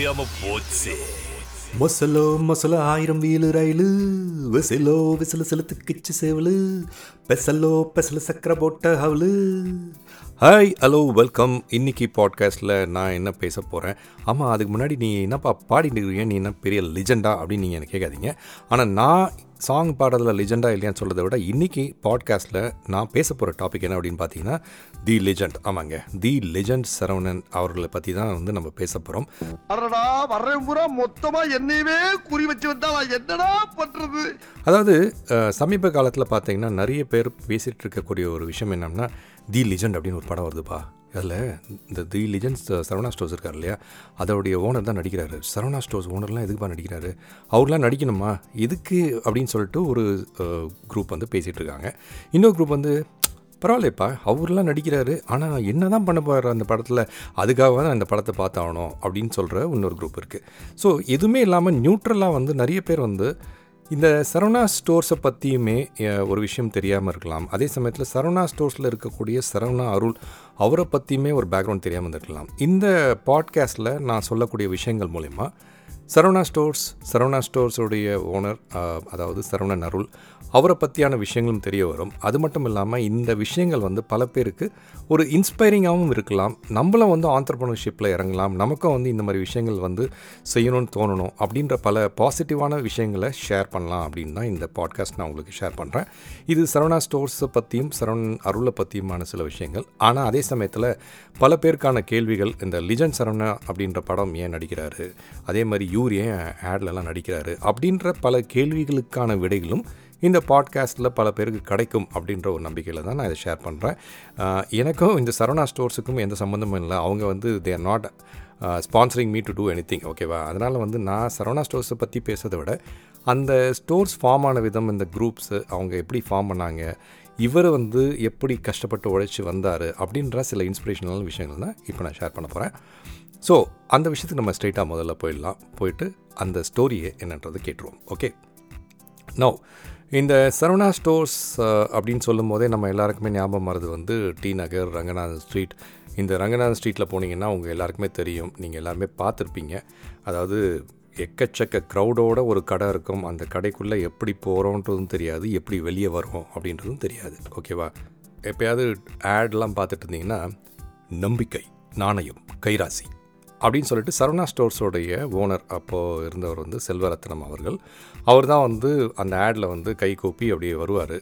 தெரியாம போச்சு. மொசலோ மொசலோ ஆயிரம் வீலு ரயிலு. விசிலோ விசில செலுத்துக்கிச்சு சேவலு. பெசலோ பெசல சக்கரை போட்ட ஹவலு. ஹாய் ஹலோ வெல்கம் இன்னைக்கு பாட்காஸ்ட்டில் நான் என்ன பேச போகிறேன் ஆமாம் அதுக்கு முன்னாடி நீ என்னப்பா பாடிட்டு இருக்கீங்க? நீ என்ன பெரிய லிஜெண்டா அப்படின்னு நீங்கள் எனக்கு கேட்காதீங்க. ஆனால் நான் சாங் பாடுறதுல லிஜெண்டா இல்லையான்னு சொல்கிறத விட இன்றைக்கி பாட்காஸ்ட்டில் நான் பேச போகிற டாபிக் என்ன அப்படின்னு பார்த்தீங்கன்னா தி லெஜண்ட் ஆமாங்க தி லெஜண்ட் சரவணன் அவர்களை பற்றி தான் வந்து நம்ம பேச போகிறோம் அடடா வர்றேன் பூரா. மொத்தமா என்னையவே குறி வச்சு வந்தா நான் என்னடா பண்றது? அதாவது சமீப காலத்தில் பார்த்தீங்கன்னா நிறைய பேர் பேசிகிட்டு இருக்கக்கூடிய ஒரு விஷயம் என்னன்னா தி லிஜெண்ட் அப்படின்னு ஒரு படம் வருதுப்பா. அதில் இந்த தி லிஜன்ஸ் சரவணா ஸ்டோர்ஸ் இருக்கார் இல்லையா? அதோடைய ஓனர் தான் நடிக்கிறாரு. சரவணா ஸ்டோர்ஸ் ஓனர்லாம் எதுக்குப்பா நடிக்கிறாரு? அவர்லாம் நடிக்கணுமா? எதுக்கு அப்படின்னு சொல்லிட்டு ஒரு குரூப் வந்து பேசிகிட்டு இருக்காங்க. இன்னொரு குரூப் வந்து பரவாயில்லப்பா அவர்லாம் நடிக்கிறாரு ஆனால் என்ன தான் பண்ண போகிறார் அந்த படத்தில்? அதுக்காக தான் அந்த படத்தை பார்த்தாகணும் அப்படின்னு சொல்கிற இன்னொரு குரூப் இருக்குது ஸோ எதுவுமே இல்லாமல் நியூட்ரலாக வந்து நிறைய பேர் வந்து இந்த சரவணா ஸ்டோர்ஸை பற்றியுமே ஒரு விஷயம் தெரியாமல் இருக்கலாம். அதே சமயத்தில் சரவணா ஸ்டோர்ஸில் இருக்கக்கூடிய சரவணா அருள் அவரை பற்றியுமே ஒரு பேக்ரவுண்ட் தெரியாமல் இருந்திருக்கலாம். இந்த பாட்காஸ்ட்டில் நான் சொல்லக்கூடிய விஷயங்கள் மூலயமா சரவணா ஸ்டோர்ஸ் சரவணா ஸ்டோர்ஸுடைய ஓனர் அதாவது சரவணன் அருள் அவரை பற்றியான விஷயங்களும் தெரிய வரும். அது மட்டும் இல்லாமல் இந்த விஷயங்கள் வந்து பல பேருக்கு ஒரு இன்ஸ்பைரிங்காகவும் இருக்கலாம். நம்மளும் வந்து ஆண்டர்பனர்ஷிப்பில் இறங்கலாம். நமக்கும் வந்து இந்த மாதிரி விஷயங்கள் வந்து செய்யணும்னு தோணணும் அப்படின்ற பல பாசிட்டிவான விஷயங்களை ஷேர் பண்ணலாம் அப்படின்னு தான் இந்த பாட்காஸ்ட் நான் உங்களுக்கு ஷேர் பண்ணுறேன் இது சரவணா ஸ்டோர்ஸை பற்றியும் சரவணன் அருளை பற்றியுமான சில விஷயங்கள். ஆனால் அதே சமயத்தில் பல பேருக்கான கேள்விகள் இந்த லிஜன் சரவணா அப்படின்ற படம் ஏன் நடிக்கிறாரு? அதே மாதிரி யூர் ஏன் ஆட்லலாம் நடிக்கிறாரு? அப்படின்ற பல கேள்விகளுக்கான விடைகளும் இந்த பாட்காஸ்ட்டில் பல பேருக்கு கிடைக்கும் அப்படின்ற ஒரு நம்பிக்கையில் தான் நான் இதை ஷேர் பண்ணுறேன் எனக்கும் இந்த சரவணா ஸ்டோர்ஸுக்கும் எந்த சம்மந்தமும் இல்லை. அவங்க வந்து they are not sponsoring me to do any thing ஓகேவா அதனால் வந்து நான் சரவணா ஸ்டோர்ஸை பற்றி பேசுறதை விட அந்த ஸ்டோர்ஸ் ஃபார்ம் ஆன விதம் இந்த குரூப்ஸு அவங்க எப்படி ஃபார்ம் பண்ணாங்க இவர் வந்து எப்படி கஷ்டப்பட்டு உழைச்சி வந்தார் அப்படின்ற சில இன்ஸ்பிரேஷனல் விஷயங்கள் தான் இப்போ நான் ஷேர் பண்ண போகிறேன் ஸோ அந்த விஷயத்துக்கு நம்ம ஸ்ட்ரெயிட்டாக முதல்ல போயிடலாம். போயிட்டு அந்த ஸ்டோரியை என்னன்றது கேட்டுருவோம் ஓகே நோ இந்த சரவணா ஸ்டோர்ஸ் அப்படின்னு சொல்லும் போதே நம்ம எல்லாருக்குமே ஞாபகம் வருது வந்து டி நகர் ரங்கநாதன் ஸ்ட்ரீட். இந்த ரங்கநாதன் ஸ்ட்ரீட்டில் போனீங்கன்னா உங்கள் எல்லாருக்குமே தெரியும். நீங்கள் எல்லாருமே பார்த்துருப்பீங்க. அதாவது எக்கச்சக்க க்ரௌடோட ஒரு கடை இருக்கும். அந்த கடைக்குள்ளே எப்படி போகிறோன்றதும் தெரியாது. எப்படி வெளியே வரோம் அப்படின்றதும் தெரியாது. ஓகேவா? எப்பயாவது ஆட்லாம் பார்த்துட்டு இருந்தீங்கன்னா நம்பிக்கை நாணயம் கைராசி. அப்படின்னு சொல்லிட்டு சரவணா ஸ்டோர்ஸோடைய ஓனர் அப்போது இருந்தவர் வந்து செல்வரத்னம் அவர்கள். அவர் தான் வந்து அந்த ஆடில் வந்து கை கூப்பி அப்படியே வருவார்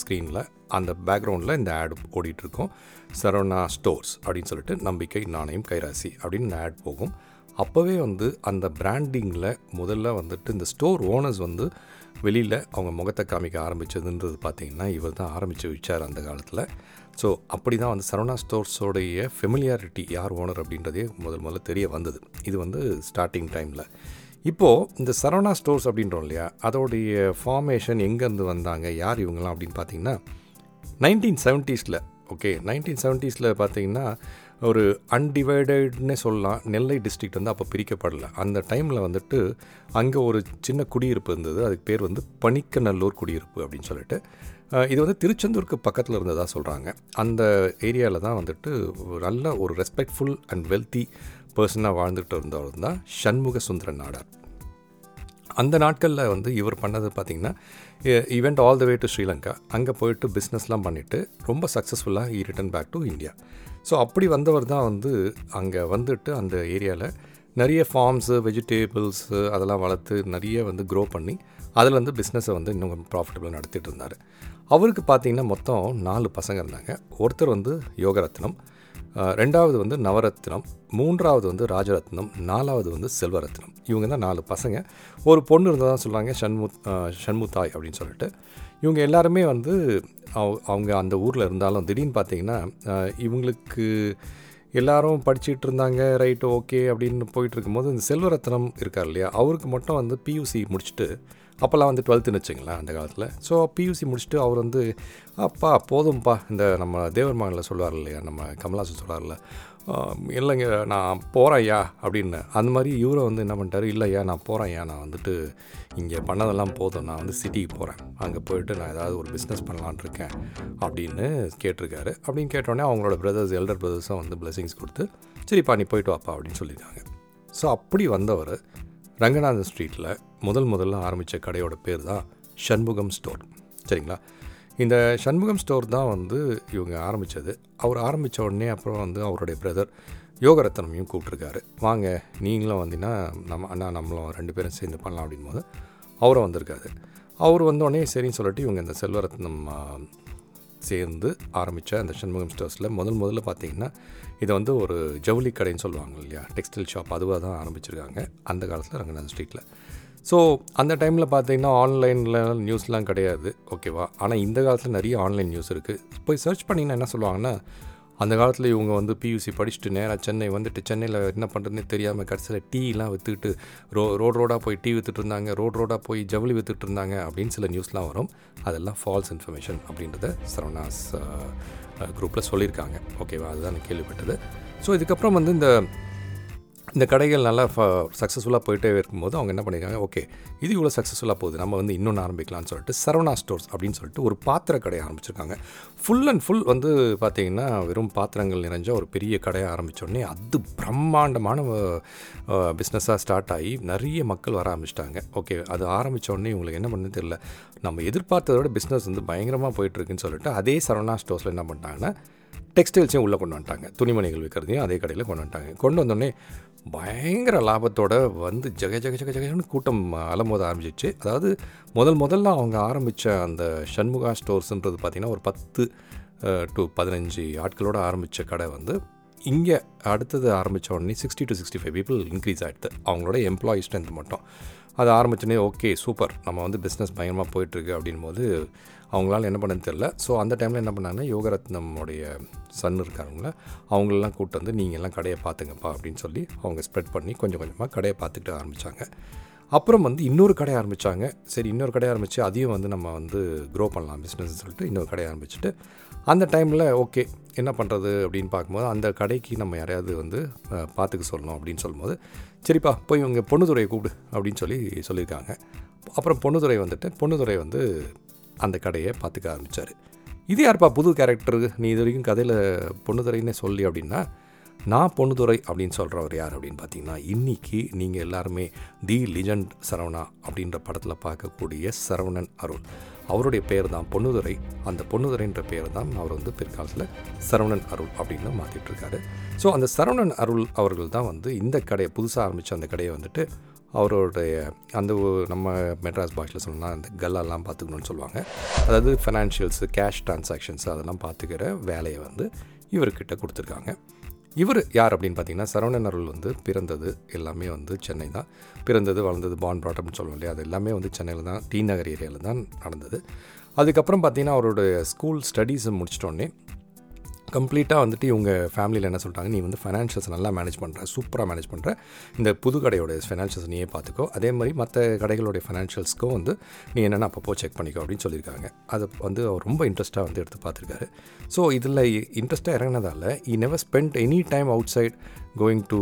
ஸ்க்ரீனில் அந்த பேக்ரவுண்டில் இந்த ஆட் ஓடிட்டுருக்கோம். சரவணா ஸ்டோர்ஸ் அப்படின்னு சொல்லிட்டு நம்பிக்கை நாணயம் கைராசி அப்படின்னு இந்த ஆட் போகும். அப்போவே வந்து அந்த பிராண்டிங்கில் முதல்ல வந்துட்டு இந்த ஸ்டோர் ஓனர்ஸ் வந்து வெளியில் அவங்க முகத்தை காமிக்க ஆரம்பித்ததுன்றது பார்த்திங்கன்னா இவர் தான் ஆரம்பித்து வச்சார் அந்த காலத்தில். ஸோ அப்படி தான் வந்து சரவணா ஸ்டோர்ஸோடைய ஃபெமிலியாரிட்டி யார் ஓனர் அப்படின்றதே முதல் முதல்ல தெரிய வந்தது. இது வந்து ஸ்டார்டிங் டைமில் இப்போது இந்த சரவணா ஸ்டோர்ஸ் அப்படின்றோம் இல்லையா அதோடைய ஃபார்மேஷன் எங்கேருந்து வந்தாங்க யார் இவங்கெல்லாம் அப்படின்னு பார்த்தீங்கன்னா நைன்டீன் செவன்ட்டீஸில் ஓகே நைன்டீன் செவன்ட்டீஸில் பார்த்தீங்கன்னா ஒரு அன்டிவைடட்னே சொல்லலாம் நெல்லை டிஸ்ட்ரிக்ட் வந்து அப்போ பிரிக்கப்படலை. அந்த டைமில் வந்துட்டு அங்கே ஒரு சின்ன குடியிருப்பு இருந்தது அதுக்கு பேர் வந்து பணிக்கநல்லூர் குடியிருப்பு அப்படின்னு சொல்லிட்டு. இது வந்து திருச்செந்தூருக்கு பக்கத்தில் இருந்ததாக சொல்கிறாங்க அந்த ஏரியாவில் தான் வந்துட்டு நல்ல ஒரு ரெஸ்பெக்ட்ஃபுல் அண்ட் வெல்த்தி பர்சனாக வாழ்ந்துட்டு இருந்தவர் தான் சண்முக சுந்தரன் நாடார். அந்த நாட்களில் வந்து இவர் பண்ணது பார்த்திங்கன்னா he went all the way to Sri Lanka அங்கே போயிட்டு பிஸ்னஸ்லாம் பண்ணிவிட்டு ரொம்ப சக்ஸஸ்ஃபுல்லாக he return back to India so அப்படி வந்தவர் தான் வந்து அங்கே வந்துட்டு அந்த ஏரியாவில் நிறைய ஃபார்ம்ஸு வெஜிடேபிள்ஸு அதெல்லாம் வளர்த்து நிறைய வந்து க்ரோ பண்ணி அதில் வந்து பிஸ்னஸை வந்து இன்னும் ப்ராஃபிட்டபுளாக நடத்திட்டு இருந்தார். அவருக்கு பார்த்தீங்கன்னா மொத்தம் நாலு பசங்க இருந்தாங்க. ஒருத்தர் வந்து யோகரத்னம் ரெண்டாவது வந்து நவரத்னம் மூன்றாவது வந்து ராஜரத்னம் நாலாவது வந்து செல்வரத்னம். இவங்க தான் நாலு பசங்க. ஒரு பொண்ணு இருந்ததான் சொல்கிறாங்க ஷண்முத் ஷண்முத்தாய் அப்படின்னு சொல்லிட்டு. இவங்க எல்லாருமே வந்து அவங்க அந்த ஊரில் இருந்தாலும் திடீர்னு பார்த்தீங்கன்னா இவங்களுக்கு எல்லாரும் படிச்சுட்டு இருந்தாங்க ரைட்டு ஓகே அப்படின்னு போயிட்டு இருக்கும்போது இந்த செல்வரத்னம் இருக்கார் இல்லையா அவருக்கு மட்டும் வந்து பியூசி முடிச்சுட்டு அப்போல்லாம் வந்து டுவெல்த்துன்னு வச்சுங்களேன் அந்த காலத்தில். ஸோ பியூசி முடிச்சுட்டு அவர் வந்து அப்பா போதும்ப்பா இந்த நம்ம தேவர் மகனில் சொல்லுவார் இல்லையா நம்ம கமலாசன் சொல்லுவார்ல இல்லைங்க நான் போகிறேன் ஐயா அப்படின்னு. அந்த மாதிரி இவரை வந்து என்ன பண்ணிட்டாரு இல்லையா நான் போகிறேன் ஐயா நான் வந்துட்டு இங்கே பண்ணதெல்லாம் போதும். நான் வந்து சிட்டிக்கு போகிறேன் அங்கே போயிட்டு நான் ஏதாவது ஒரு பிஸ்னஸ் பண்ணலான்னு இருக்கேன் அப்படின்னு கேட்டிருக்காரு. அப்படின்னு கேட்டோடனே அவங்களோட பிரதர்ஸ் எல்டர் பிரதர்ஸும் வந்து பிளெஸிங்ஸ் கொடுத்து சரிப்பா நீ போயிட்டு வாப்பா அப்படின்னு சொல்லியிருக்காங்க ஸோ அப்படி வந்தவர் ரங்கநாதன் ஸ்ட்ரீட்டில் முதல் முதல்ல ஆரம்பித்த கடையோட பேர் தான் சண்முகம் ஸ்டோர். சரிங்களா? இந்த சண்முகம் ஸ்டோர் தான் வந்து இவங்க ஆரம்பித்தது அவர் ஆரம்பித்த உடனே அப்புறம் வந்து அவருடைய பிரதர் யோகரத்னமையும் கூப்பிட்ருக்காரு வாங்க நீங்களும் வந்தீங்கன்னா நம்ம அண்ணா நம்மளும் ரெண்டு பேரும் சேர்ந்து பண்ணலாம் அப்படின் போது அவரும் வந்திருக்காரு. அவர் வந்தோடனே சரின்னு சொல்லிட்டு இவங்க இந்த செல்வரத்னம் சேர்ந்து ஆரம்பித்த அந்த சண்முகம் ஸ்டோர்ஸில் முதல் முதல்ல பார்த்தீங்கன்னா இதை வந்து ஒரு ஜவுளி கடைன்னு சொல்லுவாங்க இல்லையா? டெக்ஸ்டைல் ஷாப் அதுவாக தான் ஆரம்பிச்சிருக்காங்க. அந்த காலத்தில் ரங்கநாதன் ஸ்ட்ரீட்டில் ஸோ அந்த டைமில் பார்த்தீங்கன்னா ஆன்லைனில் நியூஸ்லாம் கிடையாது ஓகேவா ஆனால் இந்த காலத்தில் நிறைய ஆன்லைன் நியூஸ் இருக்குது போய் சர்ச் பண்ணிங்கன்னா என்ன சொல்லுவாங்கன்னா அந்த காலத்தில் இவங்க வந்து பியூசி படிச்சுட்டு நேராக சென்னை வந்துட்டு சென்னையில் என்ன பண்ணுறதுனே தெரியாமல் கடைசியில் டீலாம் விற்றுக்கிட்டு ரோ ரோட் ரோடாக போய் டீ விற்றுட்டு இருந்தாங்க ரோட் ரோடாக போய் ஜவுளி விற்றுட்டு இருந்தாங்க அப்படின்னு சில நியூஸ்லாம் வரும். அதெல்லாம் ஃபால்ஸ் இன்ஃபர்மேஷன் அப்படின்றத சரவணாஸ் குரூப்பில் சொல்லியிருக்காங்க. ஓகேவா அதுதான் நான் கேள்விப்பட்டது. ஸோ இதுக்கப்புறம் வந்து இந்த இந்த கடைகள் நல்லா சக்ஸஸ்ஃபுல்லாக போயிட்டே இருக்கும்போது அவங்க என்ன பண்ணியிருக்காங்க ஓகே இது இவ்வளோ சக்ஸஸ்ஃபுல்லாக போகுது நம்ம வந்து இன்னொன்று ஆரம்பிக்கலாம்னு சொல்லிட்டு சரவணா ஸ்டோர்ஸ் அப்படின்னு சொல்லிட்டு ஒரு பாத்திர கடையை ஆரம்பிச்சிருக்காங்க. ஃபுல் அண்ட் ஃபுல் வந்து பார்த்திங்கன்னா வெறும் பாத்திரங்கள் நிறைஞ்ச ஒரு பெரிய கடையை ஆரம்பித்தோடனே அது பிரம்மாண்டமான பிஸ்னஸாக ஸ்டார்ட் ஆகி நிறைய மக்கள் வர ஆரம்பிச்சிட்டாங்க. ஓகே அது ஆரம்பித்தோடனே இவங்களுக்கு என்ன பண்ணுன்னு தெரியல. நம்ம எதிர்பார்த்ததோட விட பிஸ்னஸ் வந்து பயங்கரமாக போயிட்டுருக்குன்னு சொல்லிட்டு அதே சரவணா ஸ்டோர்ஸில் என்ன பண்ணிட்டாங்கன்னா டெக்ஸ்டைல்ஸையும் உள்ளே கொண்டு வந்துட்டாங்க. துணிமணிகள் விற்கிறதையும் அதே கடையில் கொண்டு வந்துட்டாங்க. கொண்டு வந்தோடனே பயங்கர லாபத்தோட வந்து ஜெக ஜக ஜக ஜெகன்னு கூட்டம் அலமோத ஆரம்பிச்சிச்சு. அதாவது முதல் முதல்ல அவங்க ஆரம்பித்த அந்த சண்முகா ஸ்டோர்ஸுன்றது பார்த்திங்கன்னா ஒரு பத்து டு பதினஞ்சு ஆட்களோடு ஆரம்பித்த கடை வந்து இங்கே அடுத்தது ஆரம்பித்த உடனே sixty to sixty five people increase ஆகிடுது அவங்களோட எம்ப்ளாயி ஸ்ட்ரென்த் மட்டும். அது ஆரம்பிச்சோடனே ஓகே சூப்பர் நம்ம வந்து பிஸ்னஸ் பயங்கரமாக போயிட்டுருக்கு. அப்படின் போது அவங்களால என்ன பண்ணன்னு தெரில ஸோ அந்த டைமில் என்ன பண்ணாங்கன்னா யோகரத்னமுடைய சன் இருக்காருங்கள அவங்களெல்லாம் கூப்பிட்டு வந்து நீங்கள் எல்லாம் கடையை பார்த்துங்கப்பா அப்படின்னு சொல்லி அவங்க ஸ்ப்ரெட் பண்ணி கொஞ்சம் கொஞ்சமாக கடையை பார்த்துக்கிட்டு ஆரம்பித்தாங்க அப்புறம் வந்து இன்னொரு கடை ஆரம்பித்தாங்க சரி இன்னொரு கடை ஆரம்பித்து அதையும் வந்து நம்ம வந்து க்ரோ பண்ணலாம் பிஸ்னஸ் சொல்லிட்டு இன்னொரு கடை ஆரம்பிச்சுட்டு அந்த டைமில் ஓகே என்ன பண்ணுறது அப்படின்னு பார்க்கும்போது அந்த கடைக்கு நம்ம யாரையாவது வந்து பார்த்துக்க சொல்லணும் அப்படின்னு சொல்லும்போது சரிப்பா போய் இவங்க பொண்ணுதுறையை கூப்பிடு அப்படின்னு சொல்லி சொல்லியிருக்காங்க. அப்புறம் பொண்ணுதுறை வந்துட்டு பொண்ணுதுறை வந்து அந்த கடையை பார்த்துக்க ஆரம்பித்தார் இது யாருப்பா புது கேரக்டர் நீ இது வரைக்கும் கதையில் பொண்ணுதுரைன்னே சொல்லி அப்படின்னா நான் பொண்ணுதுறை அப்படின்னு சொல்கிறவர் யார் அப்படின்னு பார்த்தீங்கன்னா இன்றைக்கி நீங்கள் எல்லாருமே தி லிஜண்ட் சரவணா அப்படின்ற படத்தில் பார்க்கக்கூடிய சரவணன் அருள் அவருடைய பேர் தான் பொண்ணுதுரை அந்த பொண்ணுதுரைன்ற பேர் தான் அவர் வந்து பிற்காலத்தில் சரவணன் அருள் அப்படின்னு மாற்றிட்டுருக்காரு ஸோ அந்த சரவணன் அருள் அவர்கள் தான் வந்து இந்த கடையை புதுசாக ஆரம்பித்த அந்த கடையை வந்துட்டு அவருடைய அந்த நம்ம மெட்ராஸ் பாஷையில் சொன்னால் அந்த கல்லாலாம் பார்த்துக்கணும்னு சொல்லுவாங்க. அதாவது ஃபினான்ஷியல்ஸு கேஷ் டிரான்சாக்ஷன்ஸ் அதெல்லாம் பார்த்துக்கிற வேலையை வந்து இவர்கிட்ட கொடுத்துருக்காங்க. இவர் யார் அப்படின்னு பார்த்தீங்கன்னா சரவணன் அருள் வந்து பிறந்தது எல்லாமே வந்து சென்னை தான். பிறந்தது வளர்ந்தது பான் ப்ராட்டப்னு சொல்லுவோம் இல்லையா? அது எல்லாமே வந்து சென்னையில் தான் டி நகர் ஏரியாவில் தான் நடந்தது. அதுக்கப்புறம் பார்த்தீங்கன்னா அவருடைய ஸ்கூல் ஸ்டடீஸை முடிச்சிட்டோன்னே கம்ப்ளீட்டாக வந்துட்டு இவங்க ஃபேமிலியில் என்ன சொல்லிட்டாங்க நீ வந்து ஃபைனான்ஷியல்ஸ் நல்லா மேனேஜ் பண்ணுற சூப்பராக மேனேஜ் பண்ணுற இந்த புது கடையோட ஃபைனான்ஷியல்ஸ் நீயே பார்த்துக்கோ அதே மாதிரி மற்ற கடைகளுடைய ஃபைனான்ஷியல்ஸ்க்கும் வந்து நீ என்னென்ன அப்பப்போ செக் பண்ணிக்கோ அப்படின்னு சொல்லியிருக்காங்க. அதை வந்து அவர் ரொம்ப இன்ட்ரெஸ்ட்டாக வந்து எடுத்து பார்த்துருக்காரு ஸோ இதில் இன்ட்ரெஸ்ட்டாக இறங்கினதால he never spend any time outside going to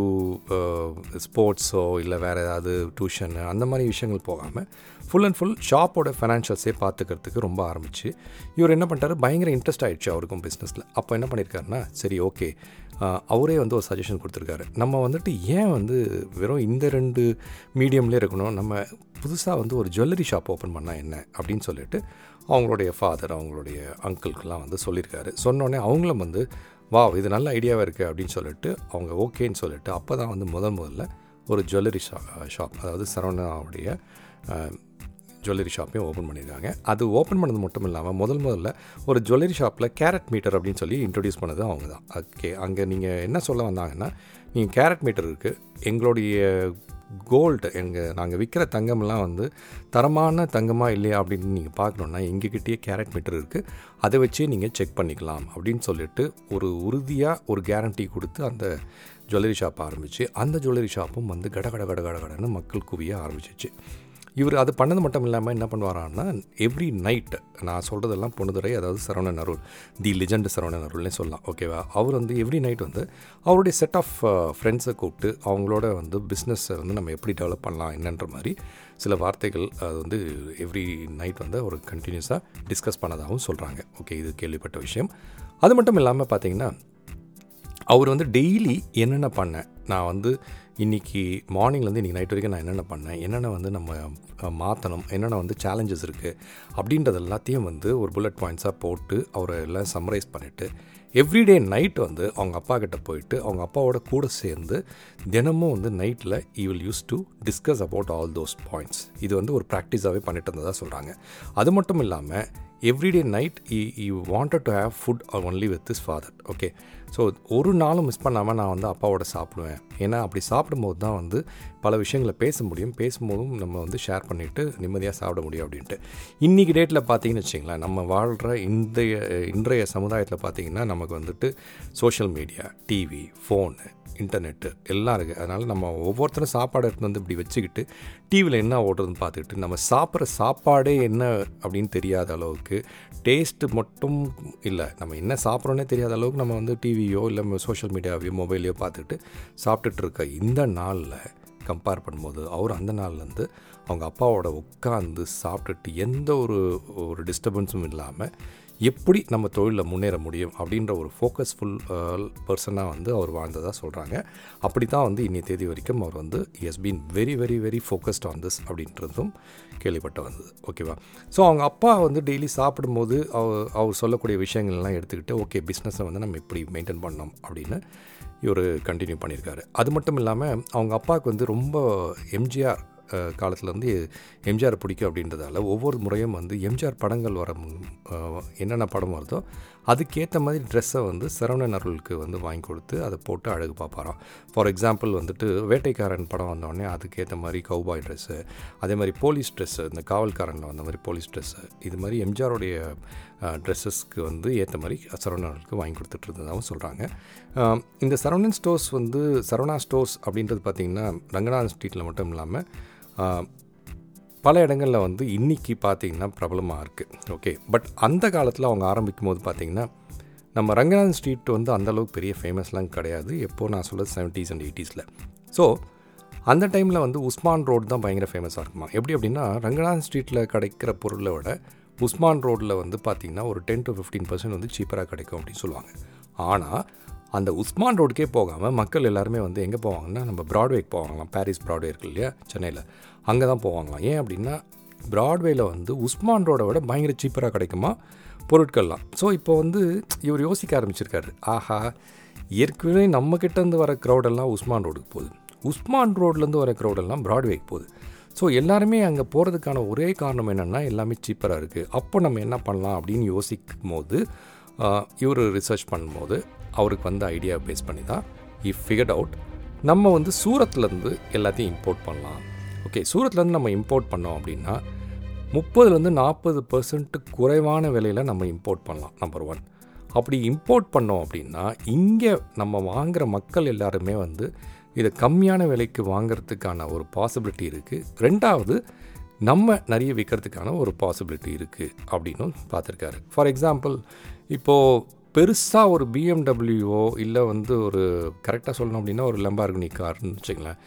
ஸ்போர்ட்ஸோ இல்லை வேறு ஏதாவது டியூஷனு அந்த மாதிரி விஷயங்கள் போகாமல் ஃபுல் அண்ட் ஃபுல் ஷாப்போட ஃபினான்ஷியல்ஸே பார்த்துக்கிறதுக்கு ரொம்ப ஆரம்பிச்சு. இவர் என்ன பண்ணிட்டாரு? பயங்கர இன்ட்ரெஸ்ட் ஆயிடுச்சு அவருக்கும் பிஸ்னஸில் அப்போ என்ன பண்ணியிருக்காருன்னா சரி ஓகே அவரே வந்து ஒரு சஜஷன் கொடுத்துருக்காரு. நம்ம வந்துட்டு ஏன் வந்து வெறும் இந்த ரெண்டு மீடியம்லேயே இருக்கணும்? நம்ம புதுசாக வந்து ஒரு ஜுவல்லரி ஷாப் ஓப்பன் பண்ணால் என்ன? அப்படின்னு சொல்லிட்டு அவங்களுடைய ஃபாதர் அவங்களுடைய அங்கிள்கெலாம் வந்து சொல்லியிருக்காரு சொன்னோடனே அவங்களும் வந்து வா இது நல்ல ஐடியாவாக இருக்குது அப்படின்னு சொல்லிட்டு அவங்க ஓகேன்னு சொல்லிட்டு அப்போ தான் வந்து முதல் முதல்ல ஒரு ஜுவல்லரி ஷா ஷாப் அதாவது சரவணாவுடைய ஜுவல்லரி ஷாப்பையும் ஓப்பன் பண்ணியிருக்காங்க. அது ஓப்பன் பண்ணது மட்டும் இல்லாமல் முதல் முதல்ல ஒரு ஜுவல்லரி ஷாப்பில் கேரட் மீட்டர் அப்படின்னு சொல்லி இன்ட்ரடியூஸ் பண்ணது அவங்க தான். ஓகே அங்கே நீங்கள் என்ன சொல்ல வந்தாங்கன்னா நீங்கள் கேரட் மீட்டர் இருக்குது எங்களுடைய கோல்டு எங்கள் நாங்கள் விற்கிற தங்கம்லாம் வந்து தரமான தங்கமாக இல்லையா அப்படின்னு நீங்கள் பார்க்கணுன்னா எங்ககிட்டயே கேரட் மீட்டர் இருக்குது அதை வச்சே நீங்கள் செக் பண்ணிக்கலாம் அப்படின்னு சொல்லிட்டு ஒரு உறுதியாக ஒரு கேரண்டி கொடுத்து அந்த ஜுவல்லரி ஷாப் ஆரம்பித்து அந்த ஜுவல்லரி ஷாப்பும் வந்து கட கட கட கட கடன்னு மக்கள் குவிய ஆரம்பிச்சிச்சு. இவர் அது பண்ணது மட்டும் இல்லாமல் என்ன பண்ணுவாரான்னா எவ்ரி நைட் நான் சொல்கிறதெல்லாம் பொண்ணுதுரை அதாவது சரவணன் அருள் தி லிஜெண்ட் சரவணன் அருள்னே சொல்லலாம் ஓகேவா அவர் வந்து எவ்ரி நைட் வந்து அவருடைய செட் ஆஃப் ஃப்ரெண்ட்ஸை கூப்பிட்டு அவங்களோட வந்து பிஸ்னஸை வந்து நம்ம எப்படி டெவலப் பண்ணலாம் என்னன்ற மாதிரி சில வார்த்தைகள் அது வந்து எவ்ரி நைட் வந்து அவர் கண்டினியூஸாக டிஸ்கஸ் பண்ணதாகவும் சொல்கிறாங்க ஓகே இது கேள்விப்பட்ட விஷயம். அது மட்டும் இல்லாமல் பார்த்தீங்கன்னா அவர் வந்து டெய்லி என்னென்ன பண்ணேன் நான் வந்து இன்றைக்கி மார்னிங்லேருந்து இன்றைக்கி நைட் வரைக்கும் நான் என்னென்ன பண்ணேன்? என்னென்ன வந்து நம்ம மாற்றணும் என்னென்ன வந்து சேலஞ்சஸ் இருக்குது அப்படின்றது எல்லாத்தையும் வந்து ஒரு புல்லட் பாயிண்ட்ஸாக போட்டு அவரை எல்லாம் சம்மரைஸ் பண்ணிவிட்டு எவ்ரிடே நைட் வந்து அவங்க அப்பா கிட்ட போயிட்டு அவங்க அப்பாவோட கூட சேர்ந்து தினமும் வந்து நைட்டில் he will use to discuss about all those points இது வந்து ஒரு ப்ராக்டிஸாகவே பண்ணிட்டு இருந்ததாக சொல்கிறாங்க அது மட்டும் இல்லாமல் everyday night he he wanted to have food only with this father okay so ஒரு நாளும் மிஸ் பண்ணாமல் நான் வந்து அப்பாவோட சாப்பிடுவேன். ஏன்னா அப்படி சாப்பிடும்போது தான் வந்து பல விஷயங்களை பேச முடியும். பேசும்போதும் நம்ம வந்து ஷேர் பண்ணிவிட்டு நிம்மதியாக சாப்பிட முடியும் அப்படின்ட்டு. இன்றைக்கி டேட்டில் பார்த்தீங்கன்னு வச்சிங்களேன் நம்ம வாழ்கிற இன்றைய இன்றைய சமுதாயத்தில் பார்த்தீங்கன்னா நமக்கு வந்துட்டு social media TV phone internet எல்லாம் இருக்குது அதனால் நம்ம ஒவ்வொருத்தரும் சாப்பாடு எடுத்து வந்து இப்படி வச்சுக்கிட்டு டிவியில் என்ன ஓடுறதுன்னு பார்த்துக்கிட்டு நம்ம சாப்பிட்ற சாப்பாடே என்ன அப்படின்னு தெரியாத அளவுக்கு டேஸ்ட்டு மட்டும் இல்லை நம்ம என்ன சாப்பிட்றோன்னே தெரியாத அளவுக்கு நம்ம வந்து டிவியோ இல்லை சோஷியல் மீடியாவையோ மொபைலையோ பார்த்துக்கிட்டு சாப்பிட்டுட்டு இருக்க இந்த நாளில் கம்பேர் பண்ணும்போது அவர் அந்த நாள்லேருந்து அவங்க அப்பாவோட உட்காந்து சாப்பிட்டுட்டு எந்த ஒரு ஒரு டிஸ்டர்பன்ஸும் இல்லாமல் எப்படி நம்ம தொழிலில் முன்னேற முடியும் அப்படின்ற ஒரு ஃபோக்கஸ்ஃபுல் பர்சனாக வந்து அவர் வாழ்ந்ததாக சொல்கிறாங்க அப்படி தான் வந்து இன்னைய தேதி வரைக்கும் அவர் வந்து is been very very very focused on this அப்படின்றதும் கேள்விப்பட்ட வந்தது. ஓகேவா ஸோ அவங்க அப்பா வந்து டெய்லி சாப்பிடும்போது அவர் அவர் சொல்லக்கூடிய விஷயங்கள்லாம் எடுத்துக்கிட்டு ஓகே பிஸ்னஸை வந்து நம்ம இப்படி மெயின்டைன் பண்ணோம் அப்படின்னு இவர் கண்டினியூ பண்ணியிருக்காரு. அது மட்டும் இல்லாமல் அவங்க அப்பாவுக்கு வந்து ரொம்ப எம்ஜிஆர் காலத்தில் வந்து எம்ஜிஆர் பிடிக்கும் அப்படின்றதால ஒவ்வொரு முறையும் வந்து எம்ஜிஆர் படங்கள் வர என்னென்ன படம் வருதோ அதுக்கேற்ற மாதிரி ட்ரெஸ்ஸை வந்து சரவணன் அருளுக்கு வந்து வாங்கி கொடுத்து அதை போட்டு அழகு பார்ப்பாராம். ஃபார் எக்ஸாம்பிள் வந்துட்டு வேட்டைக்காரன் படம் வந்தோடனே அதுக்கேற்ற மாதிரி கௌபாய் ட்ரெஸ்ஸு அதே மாதிரி போலீஸ் ட்ரெஸ்ஸு இந்த காவல்காரனில் வந்த மாதிரி போலீஸ் ட்ரெஸ்ஸு இது மாதிரி எம்ஜிஆருடைய ட்ரெஸ்ஸஸ்க்கு வந்து ஏற்ற மாதிரி சரவணனுக்கு வாங்கி கொடுத்துட்டு இருந்ததாகவும் சொல்கிறாங்க இந்த சரவணன் ஸ்டோர்ஸ் வந்து சரவணா ஸ்டோர்ஸ் அப்படின்றது பார்த்திங்கன்னா ரங்கநாதன் ஸ்ட்ரீட்டில் மட்டும் இல்லாமல் பல இடங்களில் வந்து இன்றைக்கி பார்த்திங்கன்னா பிரபலமாக இருக்குது ஓகே. பட் அந்த காலத்தில் அவங்க ஆரம்பிக்கும் போது பார்த்திங்கன்னா நம்ம ரங்கநாதன் ஸ்ட்ரீட் வந்து அந்தளவுக்கு பெரிய ஃபேமஸ்லாம் கிடையாது. எப்போது நான் சொல்கிறது செவன்ட்டீஸ் அண்ட் எயிட்டிஸில் ஸோ அந்த டைமில் வந்து உஸ்மான் ரோடு தான் பயங்கர ஃபேமஸாக இருக்குமா? எப்படி அப்படின்னா ரங்கநாதன் ஸ்ட்ரீட்டில் கிடைக்கிற பொருளை விட உஸ்மான் ரோட்டில் வந்து பார்த்திங்கன்னா ஒரு டென் டு ஃபிஃப்டீன் பர்சன்ட் வந்து சீப்பராக கிடைக்கும் அப்படின்னு சொல்லுவாங்க. ஆனால் அந்த உஸ்மான் ரோடுக்கே போகாமல் மக்கள் எல்லாருமே வந்து எங்கே போவாங்கன்னா நம்ம ப்ராட்வேக்கு போவாங்களாம். பாரிஸ் ப்ராட்வே இருக்கு இல்லையா? சென்னையில். அங்கே தான் போவாங்களாம். ஏன் அப்படின்னா ப்ராட்வேயில் வந்து உஸ்மான் ரோடை விட பயங்கர சீப்பராக கிடைக்குமா? பொருட்கள்லாம். ஸோ இப்போ வந்து இவர் யோசிக்க ஆரம்பிச்சிருக்காரு. ஆஹா ஏற்கனவே நம்மக்கிட்டேருந்து வர க்ரௌடெல்லாம் உஸ்மான் ரோடுக்கு போகுது. உஸ்மான் ரோட்லேருந்து வர க்ரௌடெல்லாம் ப்ராட்வேக்கு போகுது. ஸோ எல்லாருமே அங்கே போகிறதுக்கான ஒரே காரணம் என்னென்னா எல்லாமே சீப்பராக இருக்குது அப்போ நம்ம என்ன பண்ணலாம் அப்படின்னு யோசிக்கும் போது இவர் ரிசர்ச் பண்ணும்போது அவருக்கு வந்து ஐடியா பேஸ் பண்ணி தான் இ ஃபிகர்ட் அவுட் நம்ம வந்து சூரத்துலேருந்து எல்லாத்தையும் இம்போர்ட் பண்ணலாம். ஓகே சூரத்லேருந்து நம்ம இம்போர்ட் பண்ணோம் அப்படின்னா முப்பதுலேருந்து நாற்பது பர்சன்ட் குறைவான விலையில் நம்ம இம்போர்ட் பண்ணலாம் நம்பர் ஒன் அப்படி இம்போர்ட் பண்ணோம் அப்படின்னா இங்கே நம்ம வாங்குகிற மக்கள் எல்லாருமே வந்து இதை கம்மியான விலைக்கு வாங்கிறதுக்கான ஒரு பாசிபிலிட்டி இருக்குது ரெண்டாவது நம்ம நிறைய விற்கிறதுக்கான ஒரு பாசிபிலிட்டி இருக்குது அப்படின்னு பார்த்துருக்காரு. ஃபார் எக்ஸாம்பிள் இப்போது பெருசாக ஒரு பிஎம்டபிள்யூஓ இல்லை வந்து ஒரு கரெக்டாக சொல்லணும் அப்படின்னா ஒரு லெம்பார்கனி கார்னு வச்சுங்களேன்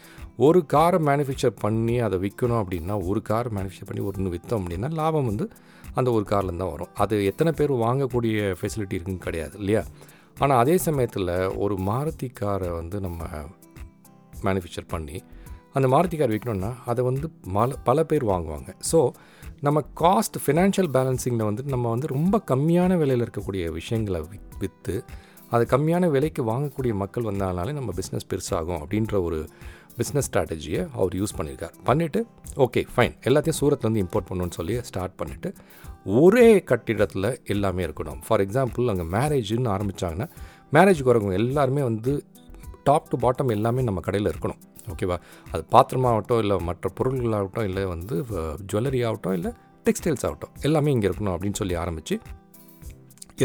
ஒரு காரை மேனுஃபேக்சர் பண்ணி அதை விற்கணும் அப்படின்னா ஒரு கார் மேனுஃபேக்சர் பண்ணி ஒன்று விற்றோம் அப்படின்னா லாபம் வந்து அந்த ஒரு கார்லேருந்து தான் வரும். அது எத்தனை பேர் வாங்கக்கூடிய ஃபெசிலிட்டி இருக்குன்னு கிடையாது இல்லையா? ஆனால் அதே சமயத்தில் ஒரு மாருதி காரை வந்து நம்ம மேனுஃபேக்சர் பண்ணி அந்த மாருதி கார் விற்கணும்னா அதை வந்து மல பல பேர் வாங்குவாங்க. ஸோ நம்ம காஸ்ட் ஃபினான்ஷியல் பேலன்சிங்கில் வந்து நம்ம வந்து ரொம்ப கம்மியான விலையில் இருக்கக்கூடிய விஷயங்களை விற்று அது கம்மியான விலைக்கு வாங்கக்கூடிய மக்கள் வந்தாலே நம்ம பிஸ்னஸ் பெருசாகும் அப்படின்ற ஒரு பிஸ்னஸ் ஸ்ட்ராட்டஜியை அவர் யூஸ் பண்ணியிருக்கார் பண்ணிவிட்டு ஓகே ஃபைன் எல்லாத்தையும் சூரத்லேருந்து இம்போர்ட் பண்ணணும்னு சொல்லி ஸ்டார்ட் பண்ணிவிட்டு ஒரே கட்டிடத்தில் எல்லாமே இருக்கணும். ஃபார் எக்ஸாம்பிள் அங்கே மேரேஜ்னு ஆரம்பித்தாங்கன்னா மேரேஜுக்கு வரவங்க எல்லாருமே வந்து டாப் டு பாட்டம் எல்லாமே நம்ம கடையில் இருக்கணும். ஓகேவா அது பாத்திரமாகட்டும் இல்லை மற்ற பொருள்களாகட்டும் இல்லை வந்து ஜுவல்லரி ஆகட்டும் இல்லை டெக்ஸ்டைல்ஸ் ஆகட்டும் எல்லாமே இங்கே இருக்கணும் அப்படின்னு சொல்லி ஆரம்பித்து